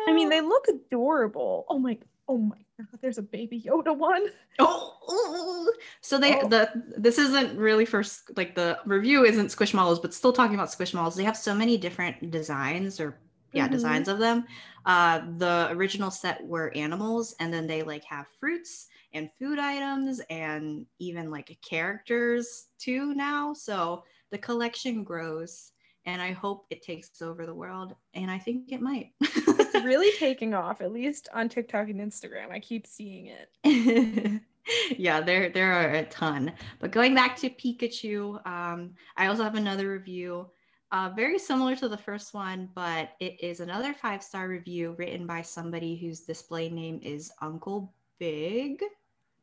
[SPEAKER 1] I mean, they look adorable. Oh my, oh my god, there's a baby Yoda one.
[SPEAKER 2] Oh, so they oh. the this isn't really for like the review isn't Squishmallows, but still talking about Squishmallows. They have so many different designs or yeah, mm-hmm. designs of them. Uh, the original set were animals, and then they like have fruits and food items and even like characters too now. So the collection grows and I hope it takes over the world. And I think it might.
[SPEAKER 1] it's really taking off, at least on TikTok and Instagram. I keep seeing it.
[SPEAKER 2] yeah, there there are a ton. But going back to Pikachu, um, I also have another review. Uh, very similar to the first one, but it is another five star review written by somebody whose display name is Uncle Big.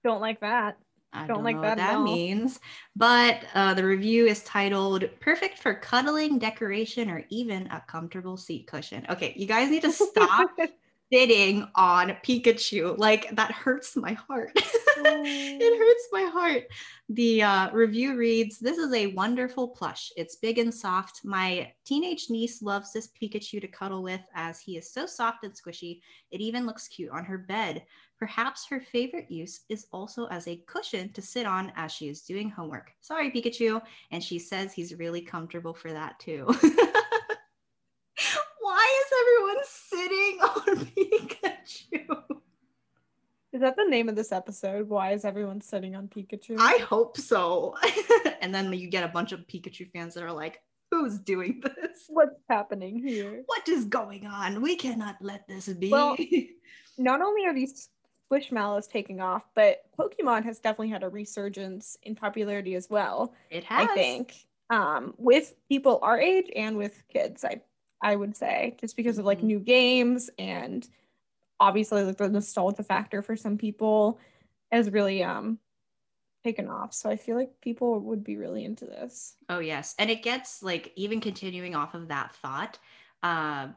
[SPEAKER 1] Don't like that.
[SPEAKER 2] I don't, don't like that. that means, but uh, the review is titled "Perfect for cuddling, decoration, or even a comfortable seat cushion." Okay, you guys need to stop sitting on Pikachu. Like that hurts my heart. it hurts my heart. The uh, review reads This is a wonderful plush. It's big and soft. My teenage niece loves this Pikachu to cuddle with as he is so soft and squishy. It even looks cute on her bed. Perhaps her favorite use is also as a cushion to sit on as she is doing homework. Sorry, Pikachu. And she says he's really comfortable for that too. Why is everyone sitting on Pikachu?
[SPEAKER 1] Is that the name of this episode? Why is everyone sitting on Pikachu?
[SPEAKER 2] I hope so. and then you get a bunch of Pikachu fans that are like, who's doing this?
[SPEAKER 1] What's happening here?
[SPEAKER 2] What is going on? We cannot let this be.
[SPEAKER 1] Well, not only are these Squishmallows taking off, but Pokemon has definitely had a resurgence in popularity as well.
[SPEAKER 2] It has.
[SPEAKER 1] I think. Um, with people our age and with kids. I I would say, just because of like mm-hmm. new games and obviously like the nostalgia factor for some people has really um taken off. So I feel like people would be really into this.
[SPEAKER 2] Oh yes. And it gets like even continuing off of that thought, uh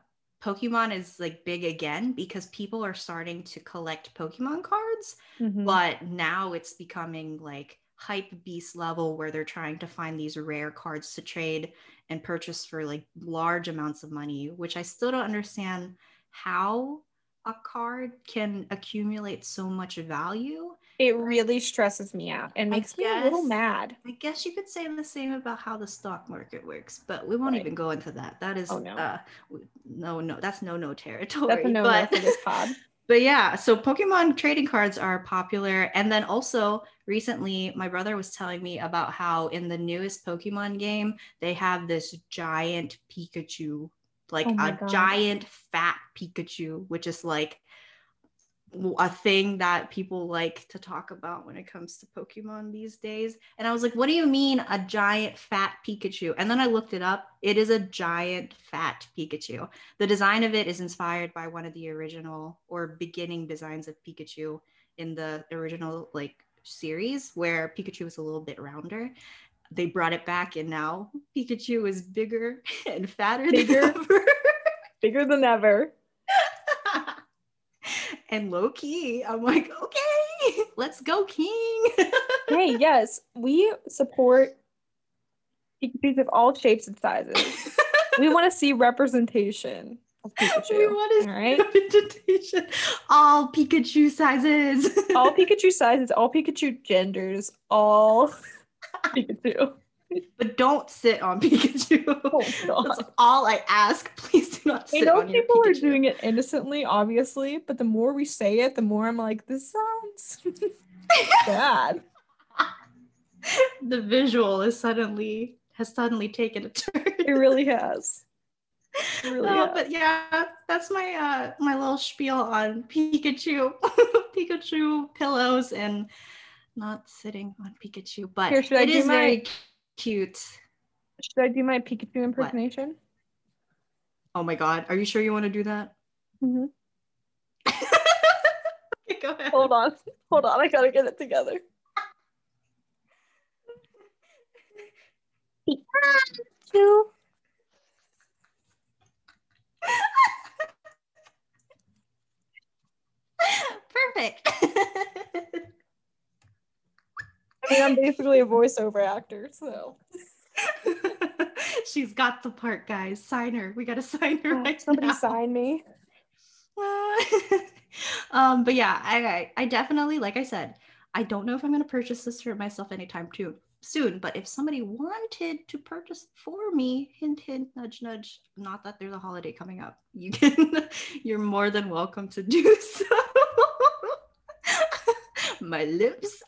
[SPEAKER 2] Pokemon is like big again because people are starting to collect Pokemon cards, mm-hmm. but now it's becoming like hype beast level where they're trying to find these rare cards to trade and purchase for like large amounts of money, which I still don't understand how a card can accumulate so much value.
[SPEAKER 1] It really stresses me out and makes guess, me a little mad.
[SPEAKER 2] I guess you could say the same about how the stock market works, but we won't right. even go into that. That is oh, no. Uh, no, no, that's no no territory. That's a no but, no for this pod. But yeah, so Pokemon trading cards are popular. And then also recently, my brother was telling me about how in the newest Pokemon game, they have this giant Pikachu like oh a God. giant fat Pikachu, which is like a thing that people like to talk about when it comes to Pokemon these days. And I was like, what do you mean a giant fat Pikachu? And then I looked it up. It is a giant fat Pikachu. The design of it is inspired by one of the original or beginning designs of Pikachu in the original like series where Pikachu was a little bit rounder. They brought it back and now Pikachu is bigger and fatter bigger, than ever.
[SPEAKER 1] bigger than ever
[SPEAKER 2] and low key, I'm like, okay, let's go, King.
[SPEAKER 1] hey, yes, we support Pikachus of all shapes and sizes. we want to see representation of Pikachu. We want to all right? representation.
[SPEAKER 2] All Pikachu sizes.
[SPEAKER 1] all Pikachu sizes, all Pikachu genders, all Pikachu
[SPEAKER 2] but don't sit on Pikachu. Oh, That's all I ask. Please do not sit on Pikachu. I know
[SPEAKER 1] people are doing it innocently, obviously, but the more we say it, the more I'm like, this sounds bad.
[SPEAKER 2] the visual is suddenly has suddenly taken a turn.
[SPEAKER 1] It really has.
[SPEAKER 2] It really has. but yeah, that's my uh my little spiel on Pikachu, Pikachu pillows, and not sitting on Pikachu. But Here, it is my- very cute.
[SPEAKER 1] Should I do my Pikachu impersonation? What?
[SPEAKER 2] Oh my god. Are you sure you want to do that? Mm-hmm.
[SPEAKER 1] okay, go ahead. Hold on. Hold on. I gotta get it together. Pikachu.
[SPEAKER 2] Perfect.
[SPEAKER 1] I mean, I'm basically a voiceover actor, so.
[SPEAKER 2] She's got the part, guys. Sign her. We gotta sign her right
[SPEAKER 1] Somebody
[SPEAKER 2] now.
[SPEAKER 1] sign me.
[SPEAKER 2] um, but yeah, I, I, I definitely, like I said, I don't know if I'm gonna purchase this for myself anytime too soon. But if somebody wanted to purchase for me, hint, hint, nudge, nudge. Not that there's a holiday coming up. You can. you're more than welcome to do so. My lips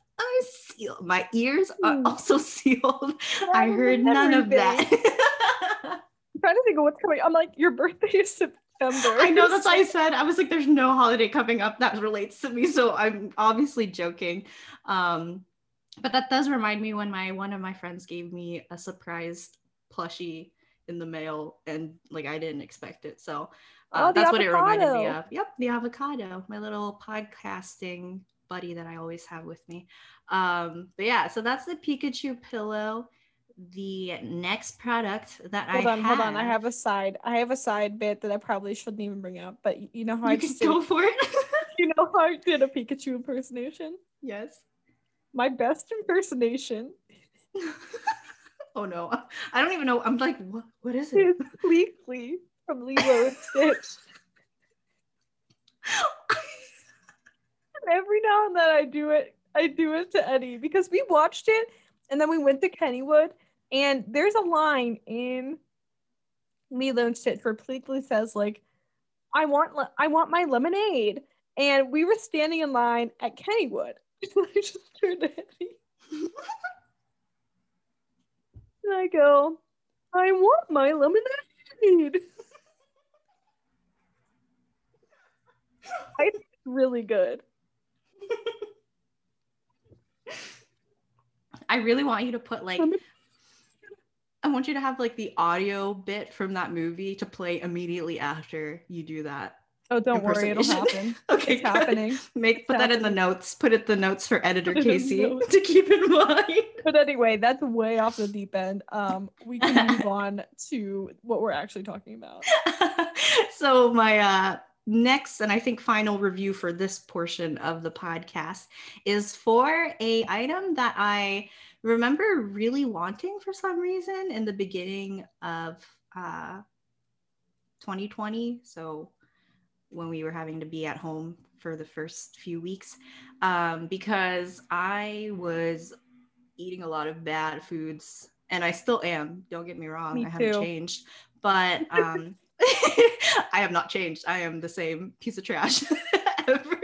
[SPEAKER 2] sealed. My ears are hmm. also sealed. I heard none of that.
[SPEAKER 1] I'm trying to think of what's coming. I'm like, your birthday is September.
[SPEAKER 2] I know that's why I said I was like, there's no holiday coming up that relates to me. So I'm obviously joking. Um, but that does remind me when my one of my friends gave me a surprise plushie in the mail and like I didn't expect it. So uh, oh, that's avocado. what it reminded me of. Yep, the avocado, my little podcasting buddy that I always have with me. Um, but yeah, so that's the Pikachu pillow. The next product that I
[SPEAKER 1] hold
[SPEAKER 2] I
[SPEAKER 1] on,
[SPEAKER 2] have,
[SPEAKER 1] hold on. I have a side. I have a side bit that I probably shouldn't even bring up. But you know how
[SPEAKER 2] you
[SPEAKER 1] I
[SPEAKER 2] can go for it.
[SPEAKER 1] you know how I did a Pikachu impersonation?
[SPEAKER 2] Yes.
[SPEAKER 1] My best impersonation.
[SPEAKER 2] oh no, I don't even know. I'm like, what? What is it?
[SPEAKER 1] It's Pleakley from Lilo and Stitch. Every now and then I do it. I do it to Eddie because we watched it and then we went to Kennywood and there's a line in and Stitch where Pleakley says like, "I want le- I want my lemonade," and we were standing in line at Kennywood. I just turned to Eddie and I go, "I want my lemonade." I think it's really good.
[SPEAKER 2] I really want you to put like I want you to have like the audio bit from that movie to play immediately after you do that.
[SPEAKER 1] Oh, don't worry, it'll happen.
[SPEAKER 2] okay,
[SPEAKER 1] it's happening.
[SPEAKER 2] Make it's put happening. that in the notes. Put it the notes for editor Casey to keep in mind.
[SPEAKER 1] But anyway, that's way off the deep end. Um, we can move on to what we're actually talking about.
[SPEAKER 2] so my uh next and i think final review for this portion of the podcast is for a item that i remember really wanting for some reason in the beginning of uh, 2020 so when we were having to be at home for the first few weeks um, because i was eating a lot of bad foods and i still am don't get me wrong me i haven't changed but um, I have not changed. I am the same piece of trash ever.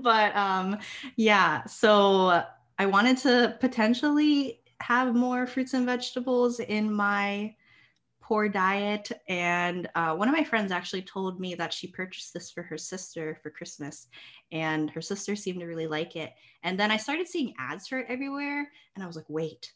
[SPEAKER 2] but um, yeah, so I wanted to potentially have more fruits and vegetables in my poor diet. And uh, one of my friends actually told me that she purchased this for her sister for Christmas, and her sister seemed to really like it. And then I started seeing ads for it everywhere, and I was like, wait,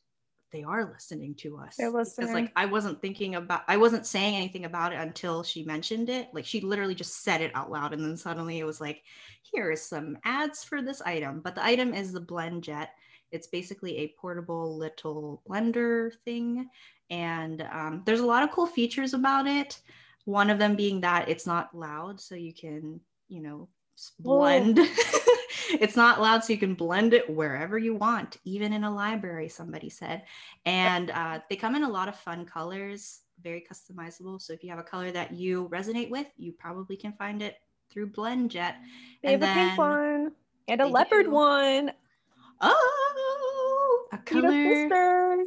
[SPEAKER 2] they are listening to us.
[SPEAKER 1] They're listening.
[SPEAKER 2] Because like I wasn't thinking about, I wasn't saying anything about it until she mentioned it. Like she literally just said it out loud, and then suddenly it was like, here is some ads for this item. But the item is the Blend Jet. It's basically a portable little blender thing and um, there's a lot of cool features about it. One of them being that it's not loud, so you can, you know, blend. it's not loud, so you can blend it wherever you want, even in a library, somebody said. And uh, they come in a lot of fun colors, very customizable. So if you have a color that you resonate with, you probably can find it through BlendJet.
[SPEAKER 1] They and have a pink one and a leopard do. one.
[SPEAKER 2] Oh, a color,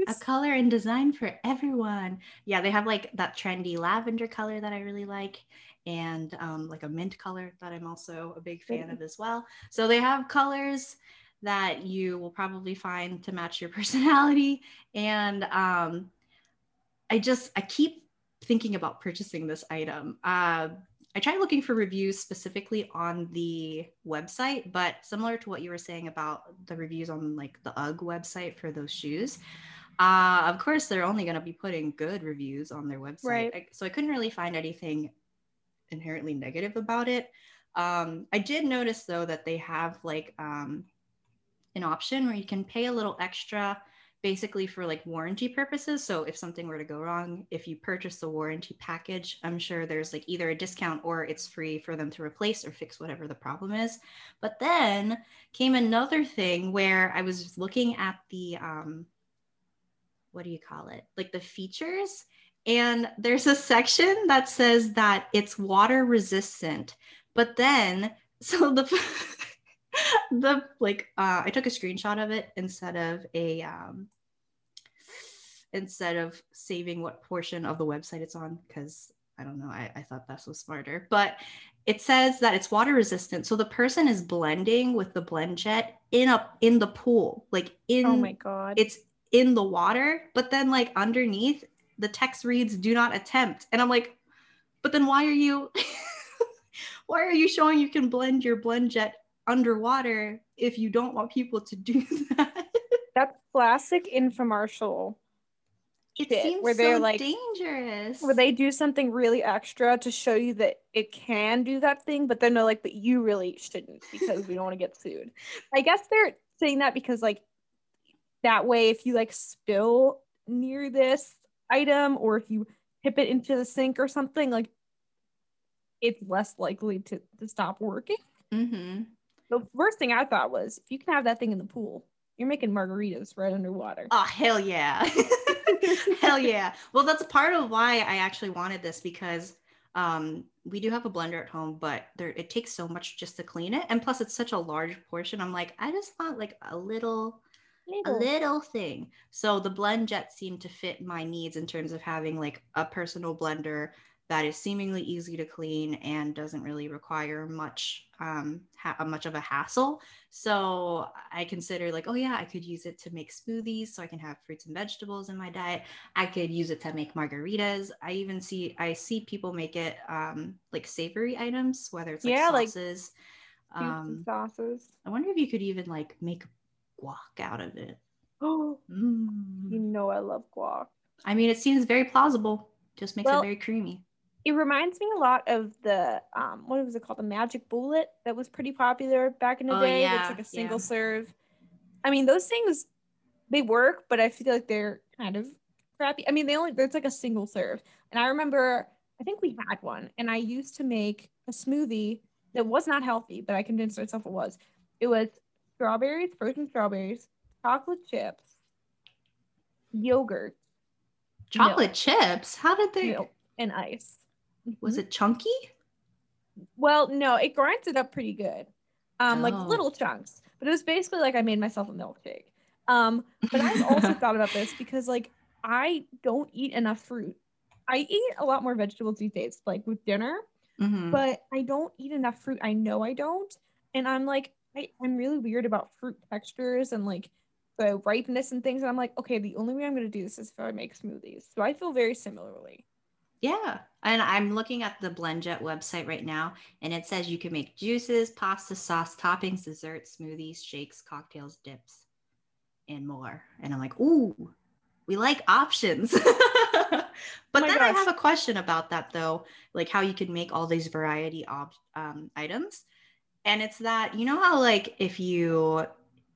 [SPEAKER 2] a color and design for everyone. Yeah, they have like that trendy lavender color that I really like, and um, like a mint color that I'm also a big fan of as well. So they have colors that you will probably find to match your personality, and um, I just I keep thinking about purchasing this item. Uh, I tried looking for reviews specifically on the website, but similar to what you were saying about the reviews on like the UGG website for those shoes, uh, of course they're only going to be putting good reviews on their website. Right. I, so I couldn't really find anything inherently negative about it. Um, I did notice though that they have like um, an option where you can pay a little extra basically for like warranty purposes. So if something were to go wrong, if you purchase the warranty package, I'm sure there's like either a discount or it's free for them to replace or fix whatever the problem is. But then came another thing where I was looking at the um what do you call it? Like the features and there's a section that says that it's water resistant. But then so the the like uh, I took a screenshot of it instead of a um, instead of saving what portion of the website it's on because I don't know I, I thought that was smarter but it says that it's water resistant so the person is blending with the blend jet in a in the pool like in
[SPEAKER 1] oh my god
[SPEAKER 2] it's in the water but then like underneath the text reads do not attempt and I'm like but then why are you why are you showing you can blend your blend jet underwater if you don't want people to do that.
[SPEAKER 1] That's classic infomercial.
[SPEAKER 2] It seems where they're so like dangerous.
[SPEAKER 1] Where they do something really extra to show you that it can do that thing, but then they're like, but you really shouldn't because we don't want to get sued. I guess they're saying that because like that way if you like spill near this item or if you tip it into the sink or something, like it's less likely to, to stop working.
[SPEAKER 2] Mm-hmm.
[SPEAKER 1] The first thing I thought was if you can have that thing in the pool, you're making margaritas right underwater.
[SPEAKER 2] Oh, hell yeah. hell yeah. Well, that's part of why I actually wanted this because um, we do have a blender at home, but there it takes so much just to clean it. And plus it's such a large portion. I'm like, I just want like a little Little. a little thing. So the blend jet seemed to fit my needs in terms of having like a personal blender that is seemingly easy to clean and doesn't really require much um, ha- much of a hassle. So I consider like, oh yeah, I could use it to make smoothies, so I can have fruits and vegetables in my diet. I could use it to make margaritas. I even see I see people make it um, like savory items, whether it's like yeah, sauces.
[SPEAKER 1] Like um, sauces.
[SPEAKER 2] I wonder if you could even like make guac out of it.
[SPEAKER 1] Oh, mm. you know I love guac.
[SPEAKER 2] I mean, it seems very plausible. Just makes well, it very creamy
[SPEAKER 1] it reminds me a lot of the um what was it called the magic bullet that was pretty popular back in the oh, day yeah, it's like a single yeah. serve i mean those things they work but i feel like they're kind of crappy i mean they only it's like a single serve and i remember i think we had one and i used to make a smoothie that was not healthy but i convinced myself it was it was strawberries frozen strawberries chocolate chips yogurt
[SPEAKER 2] chocolate milk, chips how did they
[SPEAKER 1] and ice
[SPEAKER 2] was mm-hmm. it chunky?
[SPEAKER 1] Well, no, it grinds it up pretty good. Um, oh. like little chunks. But it was basically like I made myself a milkshake. Um, but I've also thought about this because like I don't eat enough fruit. I eat a lot more vegetables these days, like with dinner, mm-hmm. but I don't eat enough fruit. I know I don't. And I'm like, I, I'm really weird about fruit textures and like the ripeness and things. And I'm like, okay, the only way I'm going to do this is if I make smoothies. So I feel very similarly.
[SPEAKER 2] Yeah. And I'm looking at the BlendJet website right now, and it says you can make juices, pasta sauce, toppings, desserts, smoothies, shakes, cocktails, dips, and more. And I'm like, ooh, we like options. but
[SPEAKER 1] Oh
[SPEAKER 2] then I have a question about that though, like how you can make all these variety of um, items. And it's that, you know how like if you,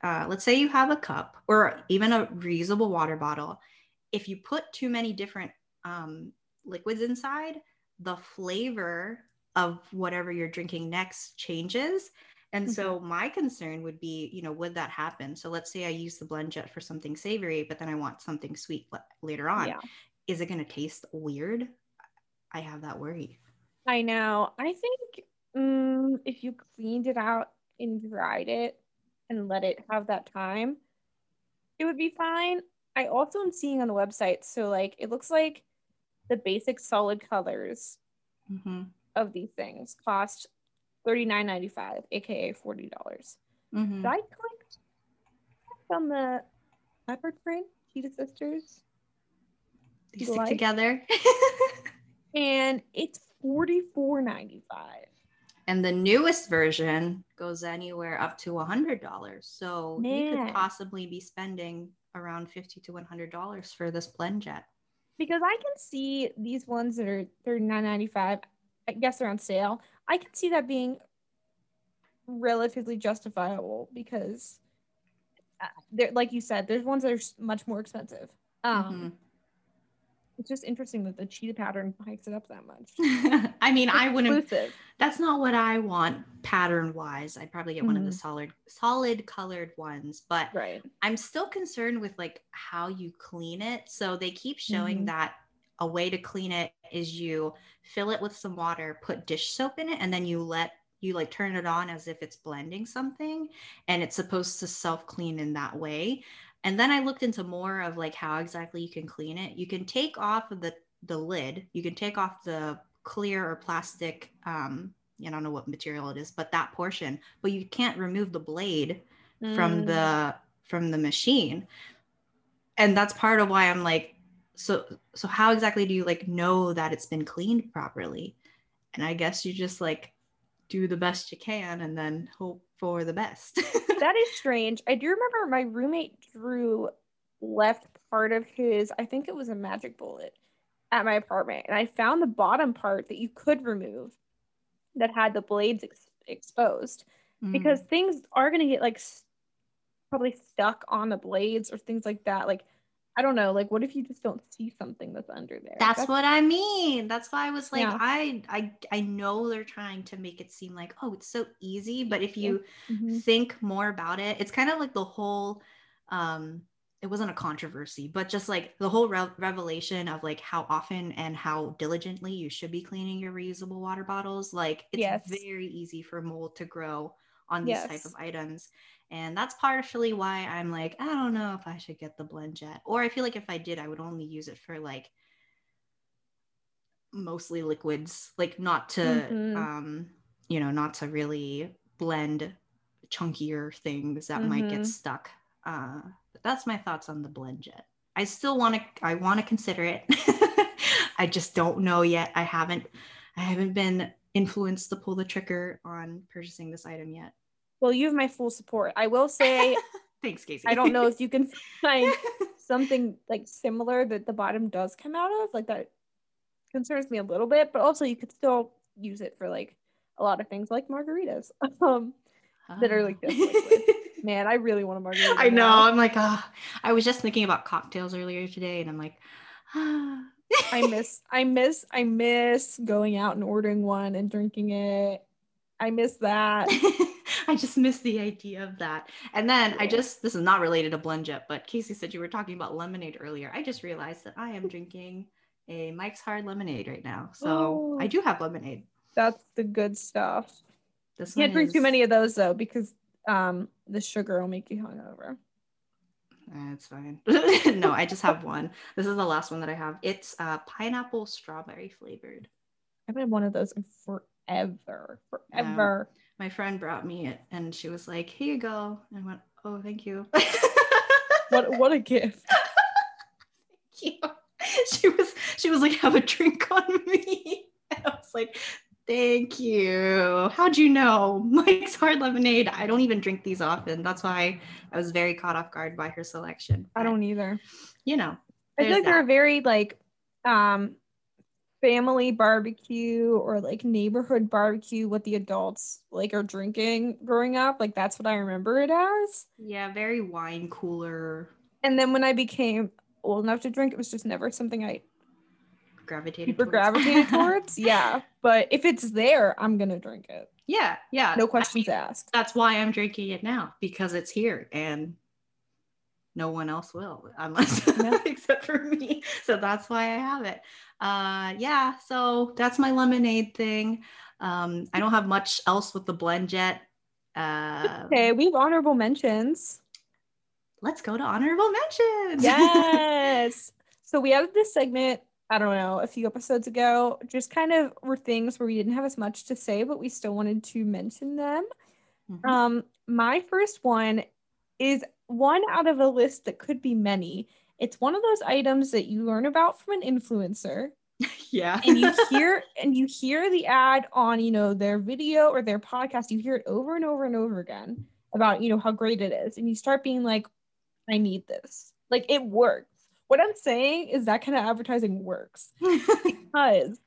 [SPEAKER 2] uh, let's say you have a cup or even a reusable water bottle, if you put too many different um, liquids inside, the flavor of whatever you're drinking next changes. And so my concern would be, you know, would that happen? So let's say I use the blend jet for something savory, but then I want something sweet la- later on.
[SPEAKER 1] Yeah.
[SPEAKER 2] Is it going to taste weird? I have that worry.
[SPEAKER 1] I know. I think mm, if you cleaned it out and dried it and let it have that time, it would be fine. I also am seeing on the website, so like it looks like the basic solid colors
[SPEAKER 2] hmm
[SPEAKER 1] of these things cost $39.95, aka $40.
[SPEAKER 2] hmm
[SPEAKER 1] Did I click on the leopard print Cheetah Sisters?
[SPEAKER 2] They
[SPEAKER 1] you
[SPEAKER 2] stick
[SPEAKER 1] like?
[SPEAKER 2] together.
[SPEAKER 1] And it's $44.95.
[SPEAKER 2] and the newest version goes anywhere up to a hundred dollars. So you could possibly be spending around fifty to one hundred dollars for this blend jet.
[SPEAKER 1] because I can see these ones that are they're nine ninety five. I guess they're on sale. I can see that being relatively justifiable because, uh, they're like you said, there's ones that are much more expensive. Um,
[SPEAKER 2] Mhm.
[SPEAKER 1] It's just interesting that the cheetah pattern hikes it up that much.
[SPEAKER 2] I mean, I wouldn't.
[SPEAKER 1] Exclusive.
[SPEAKER 2] That's not what I want pattern wise. I'd probably get one of the
[SPEAKER 1] Mhm.
[SPEAKER 2] solid, solid colored ones, but
[SPEAKER 1] right.
[SPEAKER 2] I'm still concerned with like how you clean it. So they keep showing
[SPEAKER 1] Mhm.
[SPEAKER 2] that a way to clean it is you fill it with some water, put dish soap in it, and then you let you like turn it on as if it's blending something, and it's supposed to self clean in that way. And then I looked into more of like how exactly you can clean it. You can take off the the lid. You can take off the clear or plastic. Um, I don't know what material it is, but that portion. But you can't remove the blade from
[SPEAKER 1] Mm.
[SPEAKER 2] the from the machine and that's part of why i'm like so so how exactly do you like know that it's been cleaned properly and i guess you just like do the best you can and then hope for the best
[SPEAKER 1] that is strange. I do remember my roommate Drew left part of his, I think it was a magic bullet at my apartment. And I found the bottom part that you could remove that had the blades ex- exposed mm. because things are going to get like probably stuck on the blades or things like that. Like, I don't know. Like, what if you just don't see something that's under there?
[SPEAKER 2] that's what i mean that's why i was like
[SPEAKER 1] Yeah.
[SPEAKER 2] I, I i know they're trying to make it seem like oh it's so easy but if you
[SPEAKER 1] Mhm.
[SPEAKER 2] think more about it it's kind of like the whole um it wasn't a controversy but just like the whole re- revelation of like how often and how diligently you should be cleaning your reusable water bottles like it's
[SPEAKER 1] Yes.
[SPEAKER 2] very easy for mold to grow on these type of items and that's partially why i'm like i don't know if i should get the blend jet or i feel like if i did i would only use it for like mostly liquids like not to
[SPEAKER 1] Mhm.
[SPEAKER 2] um you know not to really blend chunkier things that might get
[SPEAKER 1] Mhm.
[SPEAKER 2] stuck. Uh but that's my thoughts on the blend jet i still want to i want to consider it. I just don't know yet. I haven't i haven't been influenced to pull the trigger on purchasing this item yet
[SPEAKER 1] Well, you have my full support. I will say,
[SPEAKER 2] thanks casey
[SPEAKER 1] I don't know if you can find something like similar that the bottom does come out of like that concerns me a little bit but also you could still use it for like a lot of things like margaritas um that are like this liquid. man i really want a margarita
[SPEAKER 2] I know.
[SPEAKER 1] now.
[SPEAKER 2] I'm like, ah. I was just thinking about cocktails earlier today, and I'm like, ah.
[SPEAKER 1] i miss i miss i miss going out and ordering one and drinking it i miss that
[SPEAKER 2] I just missed the idea of that. And then I just, this is not related to Blend Jet, but Casey said you were talking about lemonade earlier. I just realized that I am drinking a Mike's Hard Lemonade right now. So
[SPEAKER 1] Oh.
[SPEAKER 2] I do have lemonade.
[SPEAKER 1] that's the good stuff
[SPEAKER 2] This
[SPEAKER 1] can't drink too many of those though because um the sugar will make you hungover
[SPEAKER 2] That's fine. no, I just have one. This is the last one that I have. It's uh, pineapple strawberry flavored.
[SPEAKER 1] i've had one of those in forever forever
[SPEAKER 2] my friend brought me it and she was like, Here you go. And I went, Oh, thank you.
[SPEAKER 1] what what a gift thank you.
[SPEAKER 2] she was she was like, have a drink on me. And I was like, thank you. How'd you know? Mike's Hard Lemonade. I don't even drink these often. That's why I was very caught off guard by her selection.
[SPEAKER 1] I don't either.
[SPEAKER 2] You know,
[SPEAKER 1] I feel like they're
[SPEAKER 2] that.
[SPEAKER 1] very like um family barbecue or like neighborhood barbecue what the adults like are drinking growing up. Like that's what I remember it as.
[SPEAKER 2] yeah, very wine cooler
[SPEAKER 1] And then when I became old enough to drink, it was just never something I
[SPEAKER 2] gravitated.
[SPEAKER 1] super
[SPEAKER 2] towards.
[SPEAKER 1] gravitated towards. Yeah. But if it's there, I'm gonna drink it.
[SPEAKER 2] Yeah, yeah.
[SPEAKER 1] No
[SPEAKER 2] I
[SPEAKER 1] questions
[SPEAKER 2] mean,
[SPEAKER 1] asked.
[SPEAKER 2] that's why I'm drinking it now because it's here and no one else will unless except for me. So that's why I have it. Uh yeah, so that's my lemonade thing. Um I don't have much else with the blend jet. Uh
[SPEAKER 1] Okay, we have honorable mentions.
[SPEAKER 2] let's go to honorable mentions.
[SPEAKER 1] Yes. so we added this segment, I don't know, a few episodes ago. Just kind of were things where we didn't have as much to say, but we still wanted to mention them.
[SPEAKER 2] Mhm.
[SPEAKER 1] Um, my first one is one out of a list that could be many. It's one of those items that you learn about from an influencer
[SPEAKER 2] yeah.
[SPEAKER 1] and you hear and you hear the ad on, you know, their video or their podcast, you hear it over and over and over again about, you know, how great it is. And you start being like, I need this. Like it works. What I'm saying is that kind of advertising works because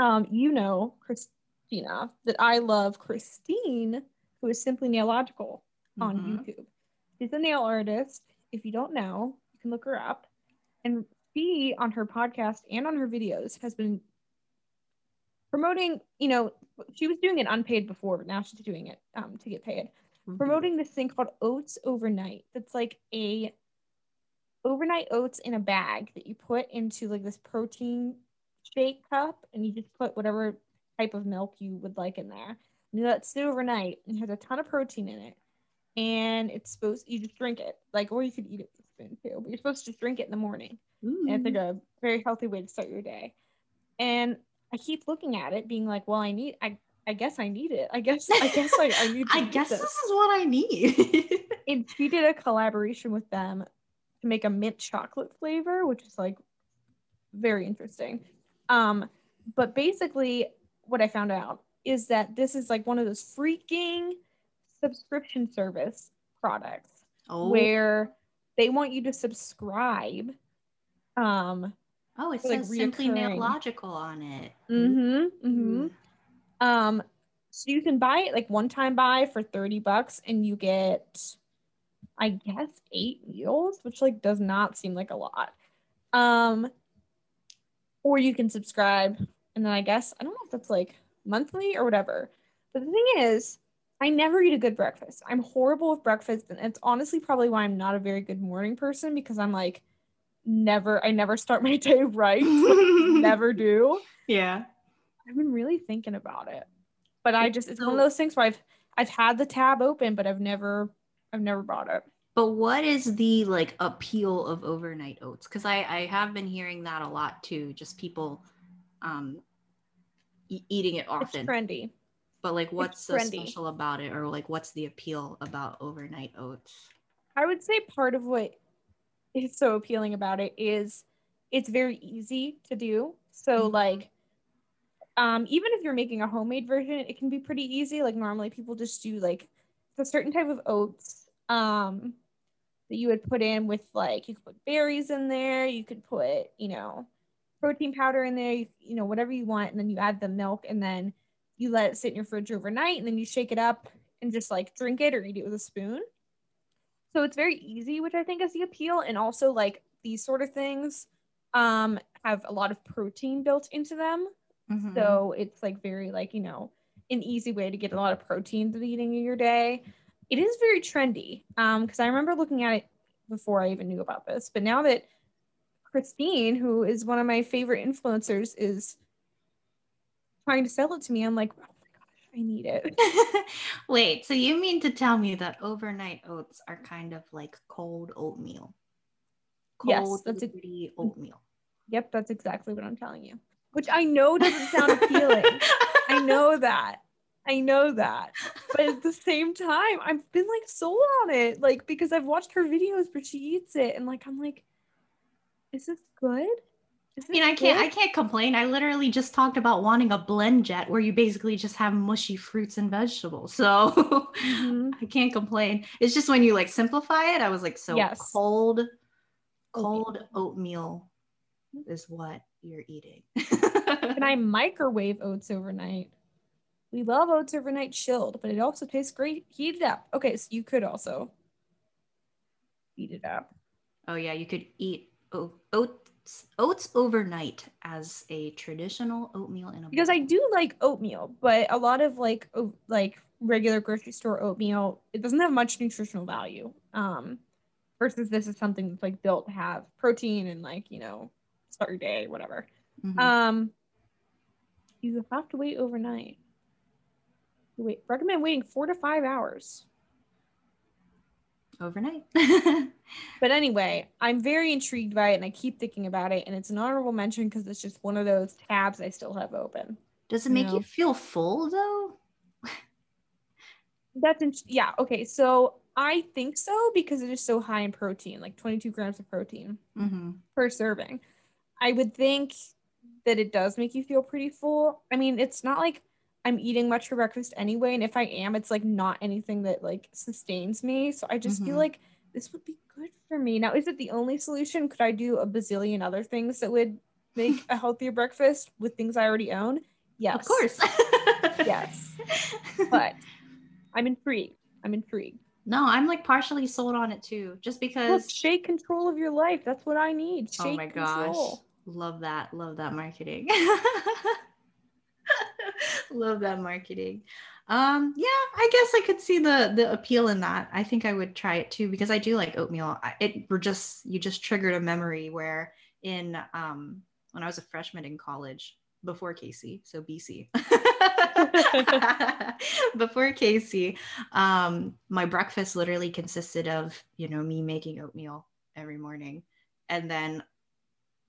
[SPEAKER 1] um, you know, Christina, that I love Christine, who is simply Nailogical on
[SPEAKER 2] Mhm.
[SPEAKER 1] YouTube. She's a nail artist. If you don't know, you can look her up. And she, on her podcast and on her videos, has been promoting, you know, she was doing it unpaid before, but now she's doing it um, to get paid.
[SPEAKER 2] Mhm.
[SPEAKER 1] Promoting this thing called Oats Overnight. That's like a overnight oats in a bag that you put into like this protein shake cup and you just put whatever type of milk you would like in there. And you let it sit overnight and it has a ton of protein in it. And it's supposed you just drink it. Like or you could eat it with a spoon too, but you're supposed to drink it in the morning. And it's like a very healthy way to start your day. And I keep looking at it, being like, well, I need I I guess I need it. I guess I guess I, I need
[SPEAKER 2] I guess
[SPEAKER 1] this.
[SPEAKER 2] this is what I need.
[SPEAKER 1] and she did a collaboration with them to make a mint chocolate flavor, which is like very interesting. Um, but basically, what I found out is that this is like one of those freaking subscription service products
[SPEAKER 2] oh,
[SPEAKER 1] where they want you to subscribe. Um,
[SPEAKER 2] oh, it
[SPEAKER 1] like
[SPEAKER 2] says simply
[SPEAKER 1] reoccurring.
[SPEAKER 2] logical on it.
[SPEAKER 1] mm-hmm, mm-hmm. Um, so you can buy it like one time buy for 30 bucks and you get I guess eight meals, which like does not seem like a lot. Um or you can subscribe and then I guess I don't know if that's like monthly or whatever. But the thing is, I never eat a good breakfast. I'm horrible with breakfast and it's honestly probably why I'm not a very good morning person because I'm like never I never start my day right. never do.
[SPEAKER 2] Yeah.
[SPEAKER 1] I've been really thinking about it. But I just it's one of those things where I've I've had the tab open, but I've never I've never bought it.
[SPEAKER 2] But what is the like appeal of overnight oats? Because I I have been hearing that a lot too. Just people um e- eating it
[SPEAKER 1] It's
[SPEAKER 2] often.
[SPEAKER 1] trendy.
[SPEAKER 2] But like, what's so special about it, or like, what's the appeal about overnight oats?
[SPEAKER 1] I would say part of what is so appealing about it is it's very easy to do. So
[SPEAKER 2] Mhm.
[SPEAKER 1] like um even if you're making a homemade version, it can be pretty easy. Like normally people just do like a certain type of oats um that you would put in with like you could put berries in there, you could put, you know, protein powder in there, you, you know, whatever you want, and then you add the milk and then you let it sit in your fridge overnight and then you shake it up and just like drink it or eat it with a spoon. So it's very easy, which I think is the appeal. And also like these sort of things um have a lot of protein built into them.
[SPEAKER 2] Mhm.
[SPEAKER 1] So it's like very like, you know, an easy way to get a lot of protein to the eating of your day. It is very trendy. Um, because I remember looking at it before I even knew about this. But now that Christine, who is one of my favorite influencers, is trying to sell it to me, I'm like, oh my gosh, I need it.
[SPEAKER 2] Wait, so you mean to tell me that overnight oats are kind of like cold oatmeal?
[SPEAKER 1] Yes, that's a-
[SPEAKER 2] oatmeal.
[SPEAKER 1] Yep, that's exactly what I'm telling you. Which I know doesn't sound appealing. I know that. I know that. But at the same time, I've been like sold on it. Like because I've watched her videos where she eats it and like I'm like, is this good?
[SPEAKER 2] I mean, I can't I can't complain. I literally just talked about wanting a blend jet where you basically just have mushy fruits and vegetables. So mm-hmm. I can't complain. It's just when you like simplify it, I was like, so yes. cold, cold oatmeal is what you're eating.
[SPEAKER 1] Can I microwave oats overnight? We love oats overnight chilled, but it also tastes great heated up. Okay, so you could also heat it up.
[SPEAKER 2] Oh yeah, you could eat oats oats overnight as a traditional oatmeal in a
[SPEAKER 1] bowl. because. I do like oatmeal, but a lot of like o- like regular grocery store oatmeal it doesn't have much nutritional value. Um, versus this is something that's like built to have protein and like you know start your day whatever. Mm-hmm. Um, you have to wait overnight. Wait, recommend waiting four to five hours
[SPEAKER 2] overnight.
[SPEAKER 1] but anyway, I'm very intrigued by it and I keep thinking about it. And it's an honorable mention because it's just one of those tabs I still have open.
[SPEAKER 2] Does it make you, know? you feel full though?
[SPEAKER 1] That's in- yeah. Okay. So I think so because it is so high in protein, like 22 grams of protein mm-hmm. per serving. I would think that it does make you feel pretty full. I mean, it's not like I'm eating much for breakfast anyway. And if I am, it's like not anything that like sustains me. So I just mm-hmm. feel like this would be good for me. Now, is it the only solution? Could I do a bazillion other things that would make a healthier breakfast with things I already own? Yes.
[SPEAKER 2] Of course.
[SPEAKER 1] yes. But I'm intrigued. I'm intrigued.
[SPEAKER 2] No, I'm like partially sold on it too, just because.
[SPEAKER 1] Look, shake control of your life. That's what I need. Shake oh my control. gosh.
[SPEAKER 2] Love that. Love that marketing. Love that marketing. Um, yeah, I guess I could see the the appeal in that. I think I would try it too because I do like oatmeal. It were just you just triggered a memory where in um when I was a freshman in college before Casey, so BC. before Casey, um, my breakfast literally consisted of, you know, me making oatmeal every morning. And then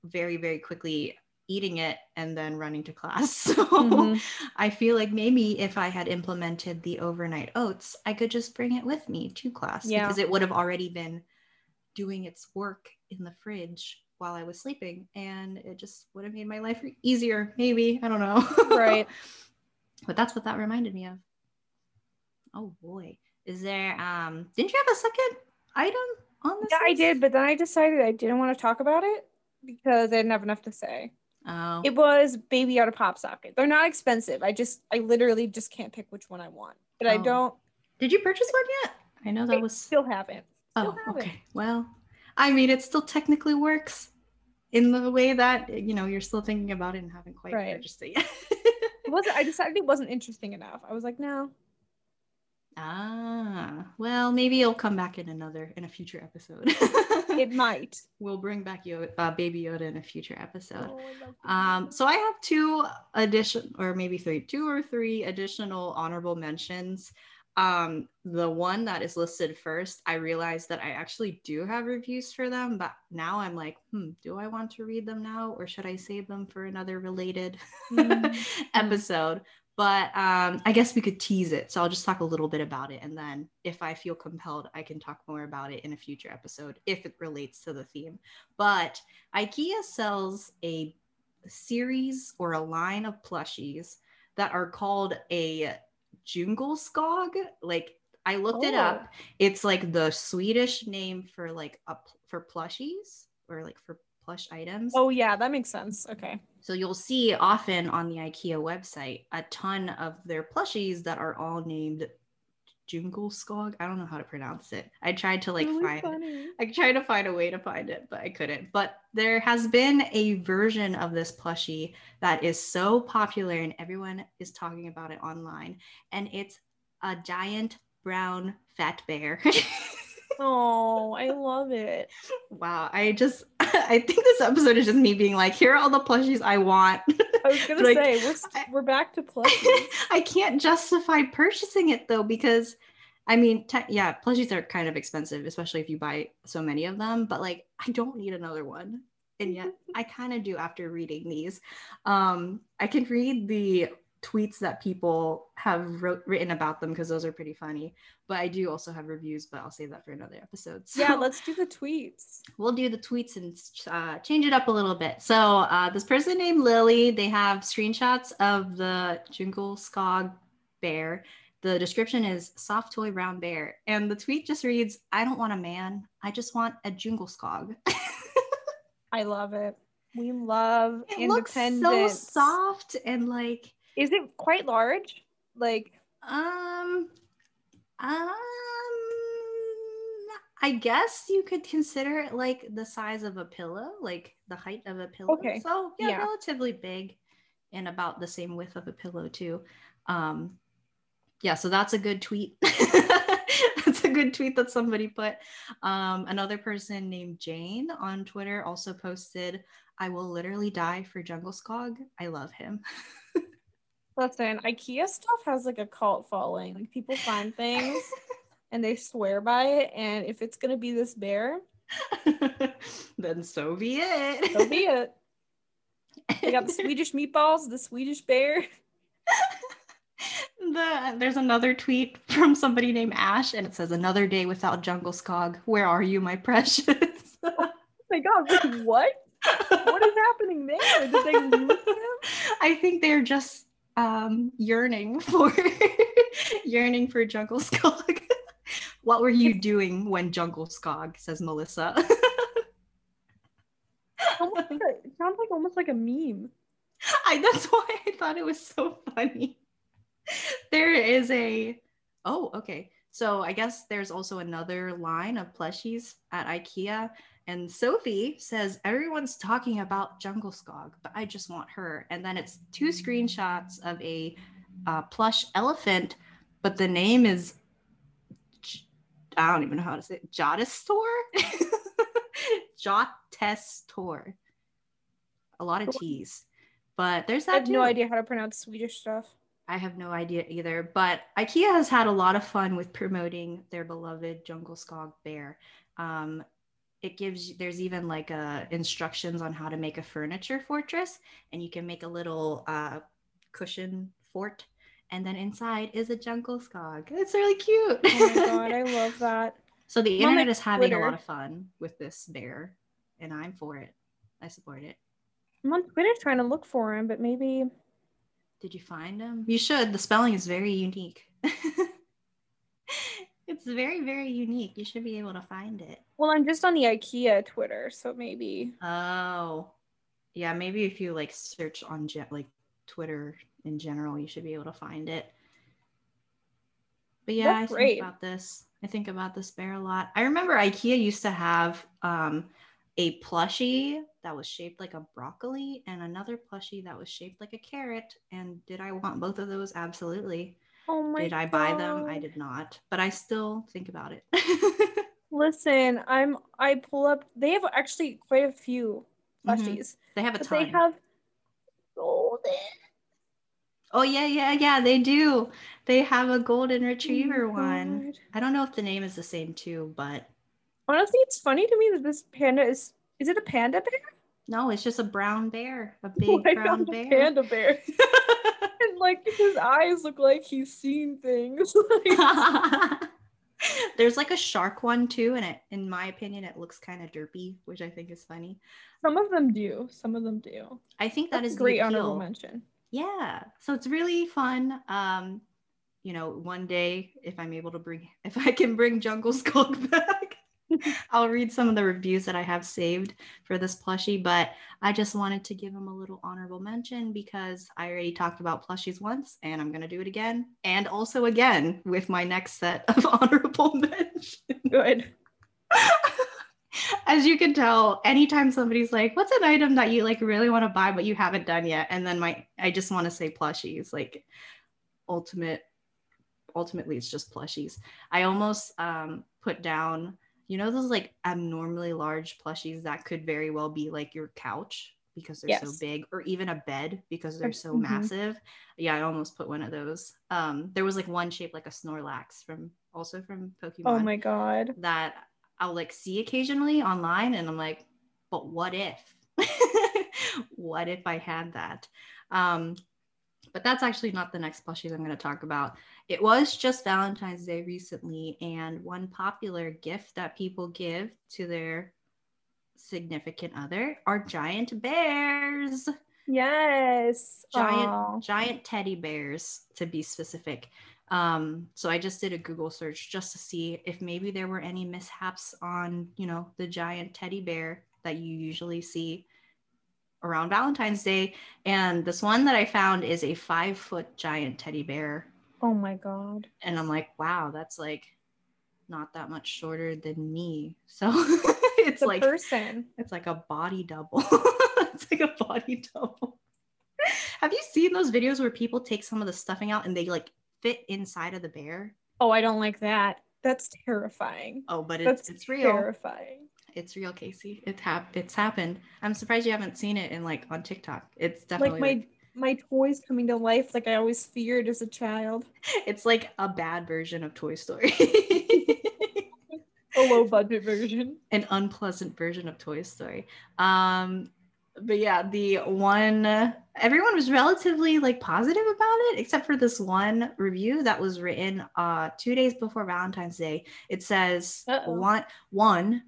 [SPEAKER 2] very, very quickly eating it and then running to class. So mm-hmm. I feel like maybe if I had implemented the overnight oats, I could just bring it with me to class yeah. because it would have already been doing its work in the fridge while I was sleeping and it just would have made my life easier maybe, I don't know.
[SPEAKER 1] Right.
[SPEAKER 2] but that's what that reminded me of. Oh boy. Is there um didn't you have a second item on this?
[SPEAKER 1] Yeah, list? I did, but then I decided I didn't want to talk about it because I didn't have enough to say.
[SPEAKER 2] Oh.
[SPEAKER 1] It was Baby Yoda pop socket. They're not expensive. I just I literally just can't pick which one I want. But oh. I don't
[SPEAKER 2] Did you purchase one yet? I know that I was
[SPEAKER 1] still haven't.
[SPEAKER 2] Still oh, haven't. okay. Well, I mean it still technically works in the way that you know you're still thinking about it and haven't quite right. purchased it yet.
[SPEAKER 1] it wasn't I decided it wasn't interesting enough. I was like, no,
[SPEAKER 2] Ah, well, maybe it'll come back in another in a future episode.
[SPEAKER 1] it might.
[SPEAKER 2] We'll bring back Yoda, uh, Baby Yoda in a future episode. Oh, um, so I have two addition, or maybe three, two or three additional honorable mentions. Um, the one that is listed first, I realized that I actually do have reviews for them, but now I'm like, hmm, do I want to read them now, or should I save them for another related mm-hmm. episode? But um, I guess we could tease it. So I'll just talk a little bit about it. And then if I feel compelled, I can talk more about it in a future episode if it relates to the theme. But IKEA sells a series or a line of plushies that are called a Djungelskog. Like I looked oh. it up. Oh. It's like the Swedish name for like a, for plushies or like for plush items.
[SPEAKER 1] Oh yeah, that makes sense. Okay.
[SPEAKER 2] So you'll see often on the IKEA website a ton of their plushies that are all named Djungelskog. I don't know how to pronounce it. I tried to like really find funny. I tried to find a way to find it, but I couldn't. But there has been a version of this plushie that is so popular and everyone is talking about it online. And it's a giant brown fat bear.
[SPEAKER 1] Oh, I love it.
[SPEAKER 2] Wow. I just, I think this episode is just me being like, here are all the plushies I want.
[SPEAKER 1] I was going to say, we're, we're back to plushies.
[SPEAKER 2] I can't justify purchasing it though, because I mean, te- yeah, plushies are kind of expensive, especially if you buy so many of them, but like, I don't need another one. And yet I kind of do after reading these. Um, I can read the tweets that people have wrote, written about them because those are pretty funny. But I do also have reviews, but I'll save that for another episode.
[SPEAKER 1] So yeah, let's do the tweets.
[SPEAKER 2] We'll do the tweets and uh, change it up a little bit. So uh, this person named Lily, they have screenshots of the Djungelskog bear. The description is soft toy brown bear, and the tweet just reads, "I don't want a man. I just want a Djungelskog."
[SPEAKER 1] I love it. We love
[SPEAKER 2] it independence. Looks so soft and like
[SPEAKER 1] is it quite large? Like,
[SPEAKER 2] um, um, I guess you could consider it like the size of a pillow, like the height of a pillow. Okay. So yeah, yeah. relatively big and about the same width of a pillow too. Um, yeah, so that's a good tweet. that's a good tweet that somebody put. Um, another person named Jane on Twitter also posted, I will literally die for Djungelskog. I love him.
[SPEAKER 1] Listen, IKEA stuff has like a cult following. Like people find things and they swear by it. And if it's gonna be this bear,
[SPEAKER 2] then so be it.
[SPEAKER 1] So be it. They got the Swedish meatballs, the Swedish bear.
[SPEAKER 2] The, there's another tweet from somebody named Ash, and it says, "Another day without Djungelskog. Where are you, my precious?"
[SPEAKER 1] oh my God! What? what is happening there? Did they lose him?
[SPEAKER 2] I think they're just um, yearning for yearning for Djungelskog. what were you doing when Djungelskog? Says Melissa.
[SPEAKER 1] it sounds like almost like a meme.
[SPEAKER 2] I that's why I thought it was so funny. There is a oh, okay. So I guess there's also another line of plushies at IKEA and Sophie says, Everyone's talking about Djungelskog, but I just want her. And then it's two screenshots of a uh, plush elephant, but the name is, I don't even know how to say it, Jotestor? Jotestor. A lot of T's. But there's that.
[SPEAKER 1] I have too. no idea how to pronounce Swedish stuff.
[SPEAKER 2] I have no idea either. But IKEA has had a lot of fun with promoting their beloved Djungelskog bear. Um, it gives you there's even like uh, instructions on how to make a furniture fortress and you can make a little uh, cushion fort and then inside is a Djungelskog. It's really cute.
[SPEAKER 1] Oh my god i love that.
[SPEAKER 2] So the I'm internet is having Twitter. a lot of fun with this bear and i'm for it. I support it.
[SPEAKER 1] I'm on twitter trying to look for him but maybe
[SPEAKER 2] did you find him? You should. The spelling is very unique it's very, very unique. You should be able to find it.
[SPEAKER 1] Well, I'm just on the IKEA Twitter, so maybe.
[SPEAKER 2] Oh, yeah. Maybe if you like search on ge- like Twitter in general, you should be able to find it. But yeah, That's I great. think about this. I think about this bear a lot. I remember IKEA used to have um, a plushie that was shaped like a broccoli and another plushie that was shaped like a carrot. And did I want both of those? Absolutely.
[SPEAKER 1] Oh my
[SPEAKER 2] Did I buy them? I did not, but I still think about it.
[SPEAKER 1] Listen, I'm I pull up they have actually quite a few mm-hmm. plushies. Mm-hmm.
[SPEAKER 2] They have a ton.
[SPEAKER 1] They have golden.
[SPEAKER 2] Oh yeah, yeah, yeah, they do. They have a golden retriever oh one. I don't know if the name is the same too, but
[SPEAKER 1] honestly, it's funny to me that this panda is is it a panda bear?
[SPEAKER 2] No, it's just a brown bear, a big brown bear.
[SPEAKER 1] panda bear. like his eyes look like he's seen things.
[SPEAKER 2] There's like a shark one too, and it, in my opinion, it looks kind of derpy, which I think is funny.
[SPEAKER 1] Some of them do. Some of them do.
[SPEAKER 2] I think that
[SPEAKER 1] That's
[SPEAKER 2] is
[SPEAKER 1] great honorable mention.
[SPEAKER 2] Yeah, so it's really fun. Um, you know, one day if I'm able to bring, if I can bring Djungelskog back, I'll read some of the reviews that I have saved for this plushie, but I just wanted to give him a little honorable mention because I already talked about plushies once and I'm going to do it again and also again with my next set of honorable mentions.
[SPEAKER 1] Good.
[SPEAKER 2] As you can tell, anytime somebody's like, "What's an item that you like really want to buy but you haven't done yet?" and then my I just want to say plushies, like ultimate ultimately it's just plushies. I almost um put down you know those like abnormally large plushies that could very well be like your couch because they're yes. so big or even a bed because they're so mm-hmm. massive? Yeah i almost put one of those. Um there was like one shaped like a snorlax from also from pokemon
[SPEAKER 1] oh my god.
[SPEAKER 2] that i'll like see occasionally online and i'm like but what if? What if i had that? Um but that's actually not the next plushies I'm going to talk about. It was just Valentine's Day recently, and one popular gift that people give to their significant other are giant bears.
[SPEAKER 1] Yes.
[SPEAKER 2] Giant
[SPEAKER 1] Aw.
[SPEAKER 2] giant teddy bears to be specific. Um, so I just did a Google search just to see if maybe there were any mishaps on, you know, the giant teddy bear that you usually see around Valentine's Day. And this one that I found is a five foot giant teddy bear.
[SPEAKER 1] Oh my god.
[SPEAKER 2] And I'm like, wow, that's like not that much shorter than me. So it's
[SPEAKER 1] The
[SPEAKER 2] like
[SPEAKER 1] person.
[SPEAKER 2] it's like a body double. it's like a body double. Have you seen those videos where people take some of the stuffing out and they like fit inside of the bear?
[SPEAKER 1] Oh, I don't like that. That's terrifying.
[SPEAKER 2] Oh, but
[SPEAKER 1] That's
[SPEAKER 2] it's it's real.
[SPEAKER 1] terrifying.
[SPEAKER 2] It's real, Casey. It's hap- it's happened. I'm surprised you haven't seen it in like on TikTok. It's definitely
[SPEAKER 1] Like my my toys coming to life like I always feared as a child.
[SPEAKER 2] it's like a bad version of Toy Story.
[SPEAKER 1] A low budget version.
[SPEAKER 2] An unpleasant version of Toy Story. Um but yeah, the one everyone was relatively like positive about it except for this one review that was written uh 2 days before Valentine's Day. It says
[SPEAKER 1] Uh-oh.
[SPEAKER 2] one one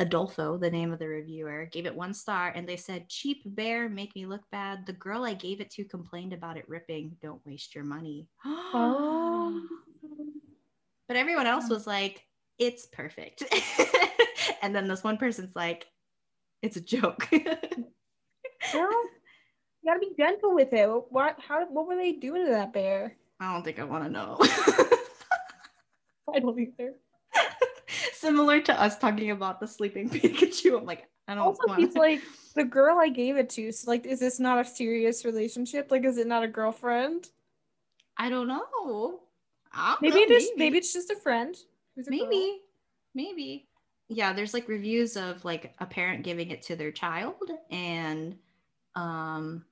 [SPEAKER 2] Adolfo, the name of the reviewer, gave it one star and they said, Cheap bear, make me look bad. The girl I gave it to complained about it ripping. Don't waste your money.
[SPEAKER 1] Oh.
[SPEAKER 2] But everyone else was like, It's perfect. and then this one person's like, It's a joke.
[SPEAKER 1] Well, you gotta be gentle with it. What how what were they doing to that bear?
[SPEAKER 2] I don't think I want to know.
[SPEAKER 1] I don't either.
[SPEAKER 2] Similar to us talking about the sleeping Pikachu. I'm like, I don't
[SPEAKER 1] Also,
[SPEAKER 2] want
[SPEAKER 1] he's like the girl I gave it to. So like, is this not a serious relationship? Like, is it not a girlfriend?
[SPEAKER 2] I don't know. I don't
[SPEAKER 1] Maybe
[SPEAKER 2] know,
[SPEAKER 1] it is. Maybe it's just a friend. a girl.
[SPEAKER 2] maybe maybe yeah there's like reviews of like a parent giving it to their child and um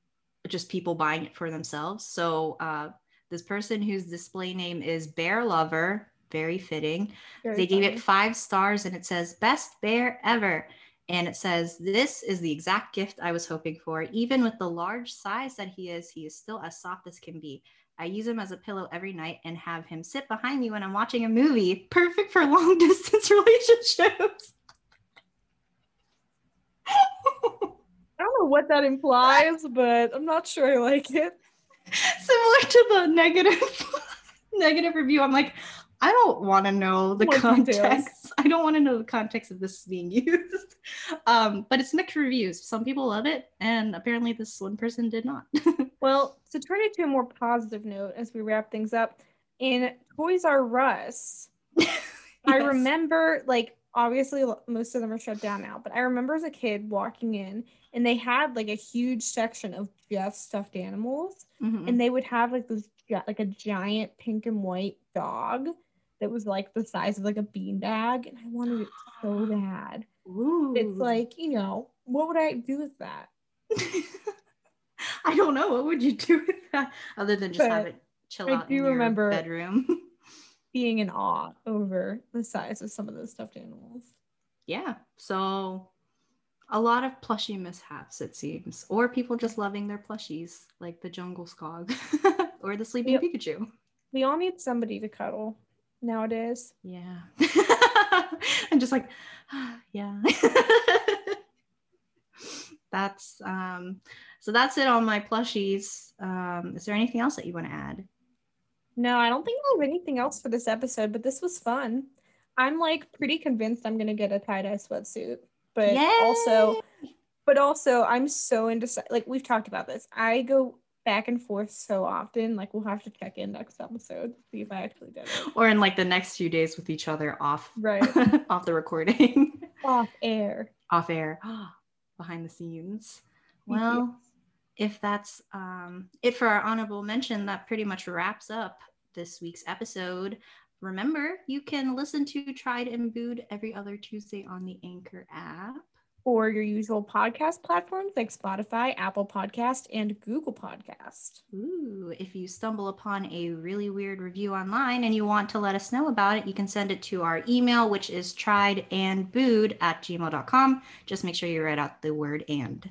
[SPEAKER 2] just people buying it for themselves so uh this person whose display name is bear lover very fitting.
[SPEAKER 1] Very
[SPEAKER 2] they gave it five stars and it says best bear ever. And it says this is the exact gift i was hoping for. Even with the large size that he is he is still as soft as can be. I use him as a pillow every night and have him sit behind me when i'm watching a movie. Perfect for long distance relationships.
[SPEAKER 1] I don't know what that implies, but I'm not sure I like it.
[SPEAKER 2] similar to the negative negative review i'm like i don't want to know the
[SPEAKER 1] More details.
[SPEAKER 2] context. I don't want to know the context of this being used. Um but it's mixed reviews. Some people love it and apparently this one person did not.
[SPEAKER 1] Well, to turn it to a more positive note as we wrap things up, in Toys R Us, I remember like obviously most of them are shut down now, but I remember as a kid walking in and they had like a huge section of just stuffed animals,
[SPEAKER 2] Mhm.
[SPEAKER 1] and they would have like this like a giant pink and white dog that was like the size of like a beanbag, and I wanted it so bad.
[SPEAKER 2] Ooh.
[SPEAKER 1] It's like you know what would I do with that?
[SPEAKER 2] I don't know. What would you do with that other than just have it chill
[SPEAKER 1] I
[SPEAKER 2] out
[SPEAKER 1] do
[SPEAKER 2] in your
[SPEAKER 1] remember-
[SPEAKER 2] bedroom?
[SPEAKER 1] Being in awe over the size of some of those stuffed animals.
[SPEAKER 2] yeah. So a lot of plushie mishaps, it seems, or people just loving their plushies, like the Djungelskog or the Sleeping. Pikachu.
[SPEAKER 1] We all need somebody to cuddle nowadays.
[SPEAKER 2] Yeah. and just like, yeah. that's um so that's it on my plushies. Um, is there anything else that you want to add?
[SPEAKER 1] No, I don't think I have anything else for this episode, but this was fun. I'm like pretty convinced I'm gonna get a tie-dye sweatsuit, but also but also I'm so indecisive. Like we've talked about this. I go back and forth so often. Like we'll have to check in next episode, to see if I actually did it.
[SPEAKER 2] or in like the next few days with each other off
[SPEAKER 1] Right.
[SPEAKER 2] off the recording
[SPEAKER 1] Off air.
[SPEAKER 2] off air behind the scenes well if that's um, it for our honorable mention that pretty much wraps up this week's episode remember you can listen to tried and booed every other tuesday on the anchor app
[SPEAKER 1] Or your usual podcast platforms like Spotify, Apple Podcast, and Google Podcast.
[SPEAKER 2] Ooh, if you stumble upon a really weird review online and you want to let us know about it, you can send it to our email, which is tried and booed at gmail.com. Just make sure you write out the word and.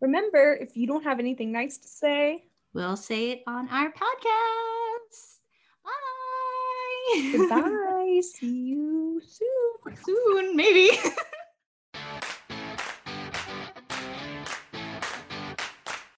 [SPEAKER 1] Remember, if you don't have anything nice to say,
[SPEAKER 2] we'll say it on our podcast. Bye.
[SPEAKER 1] Goodbye. See you soon.
[SPEAKER 2] Soon, maybe.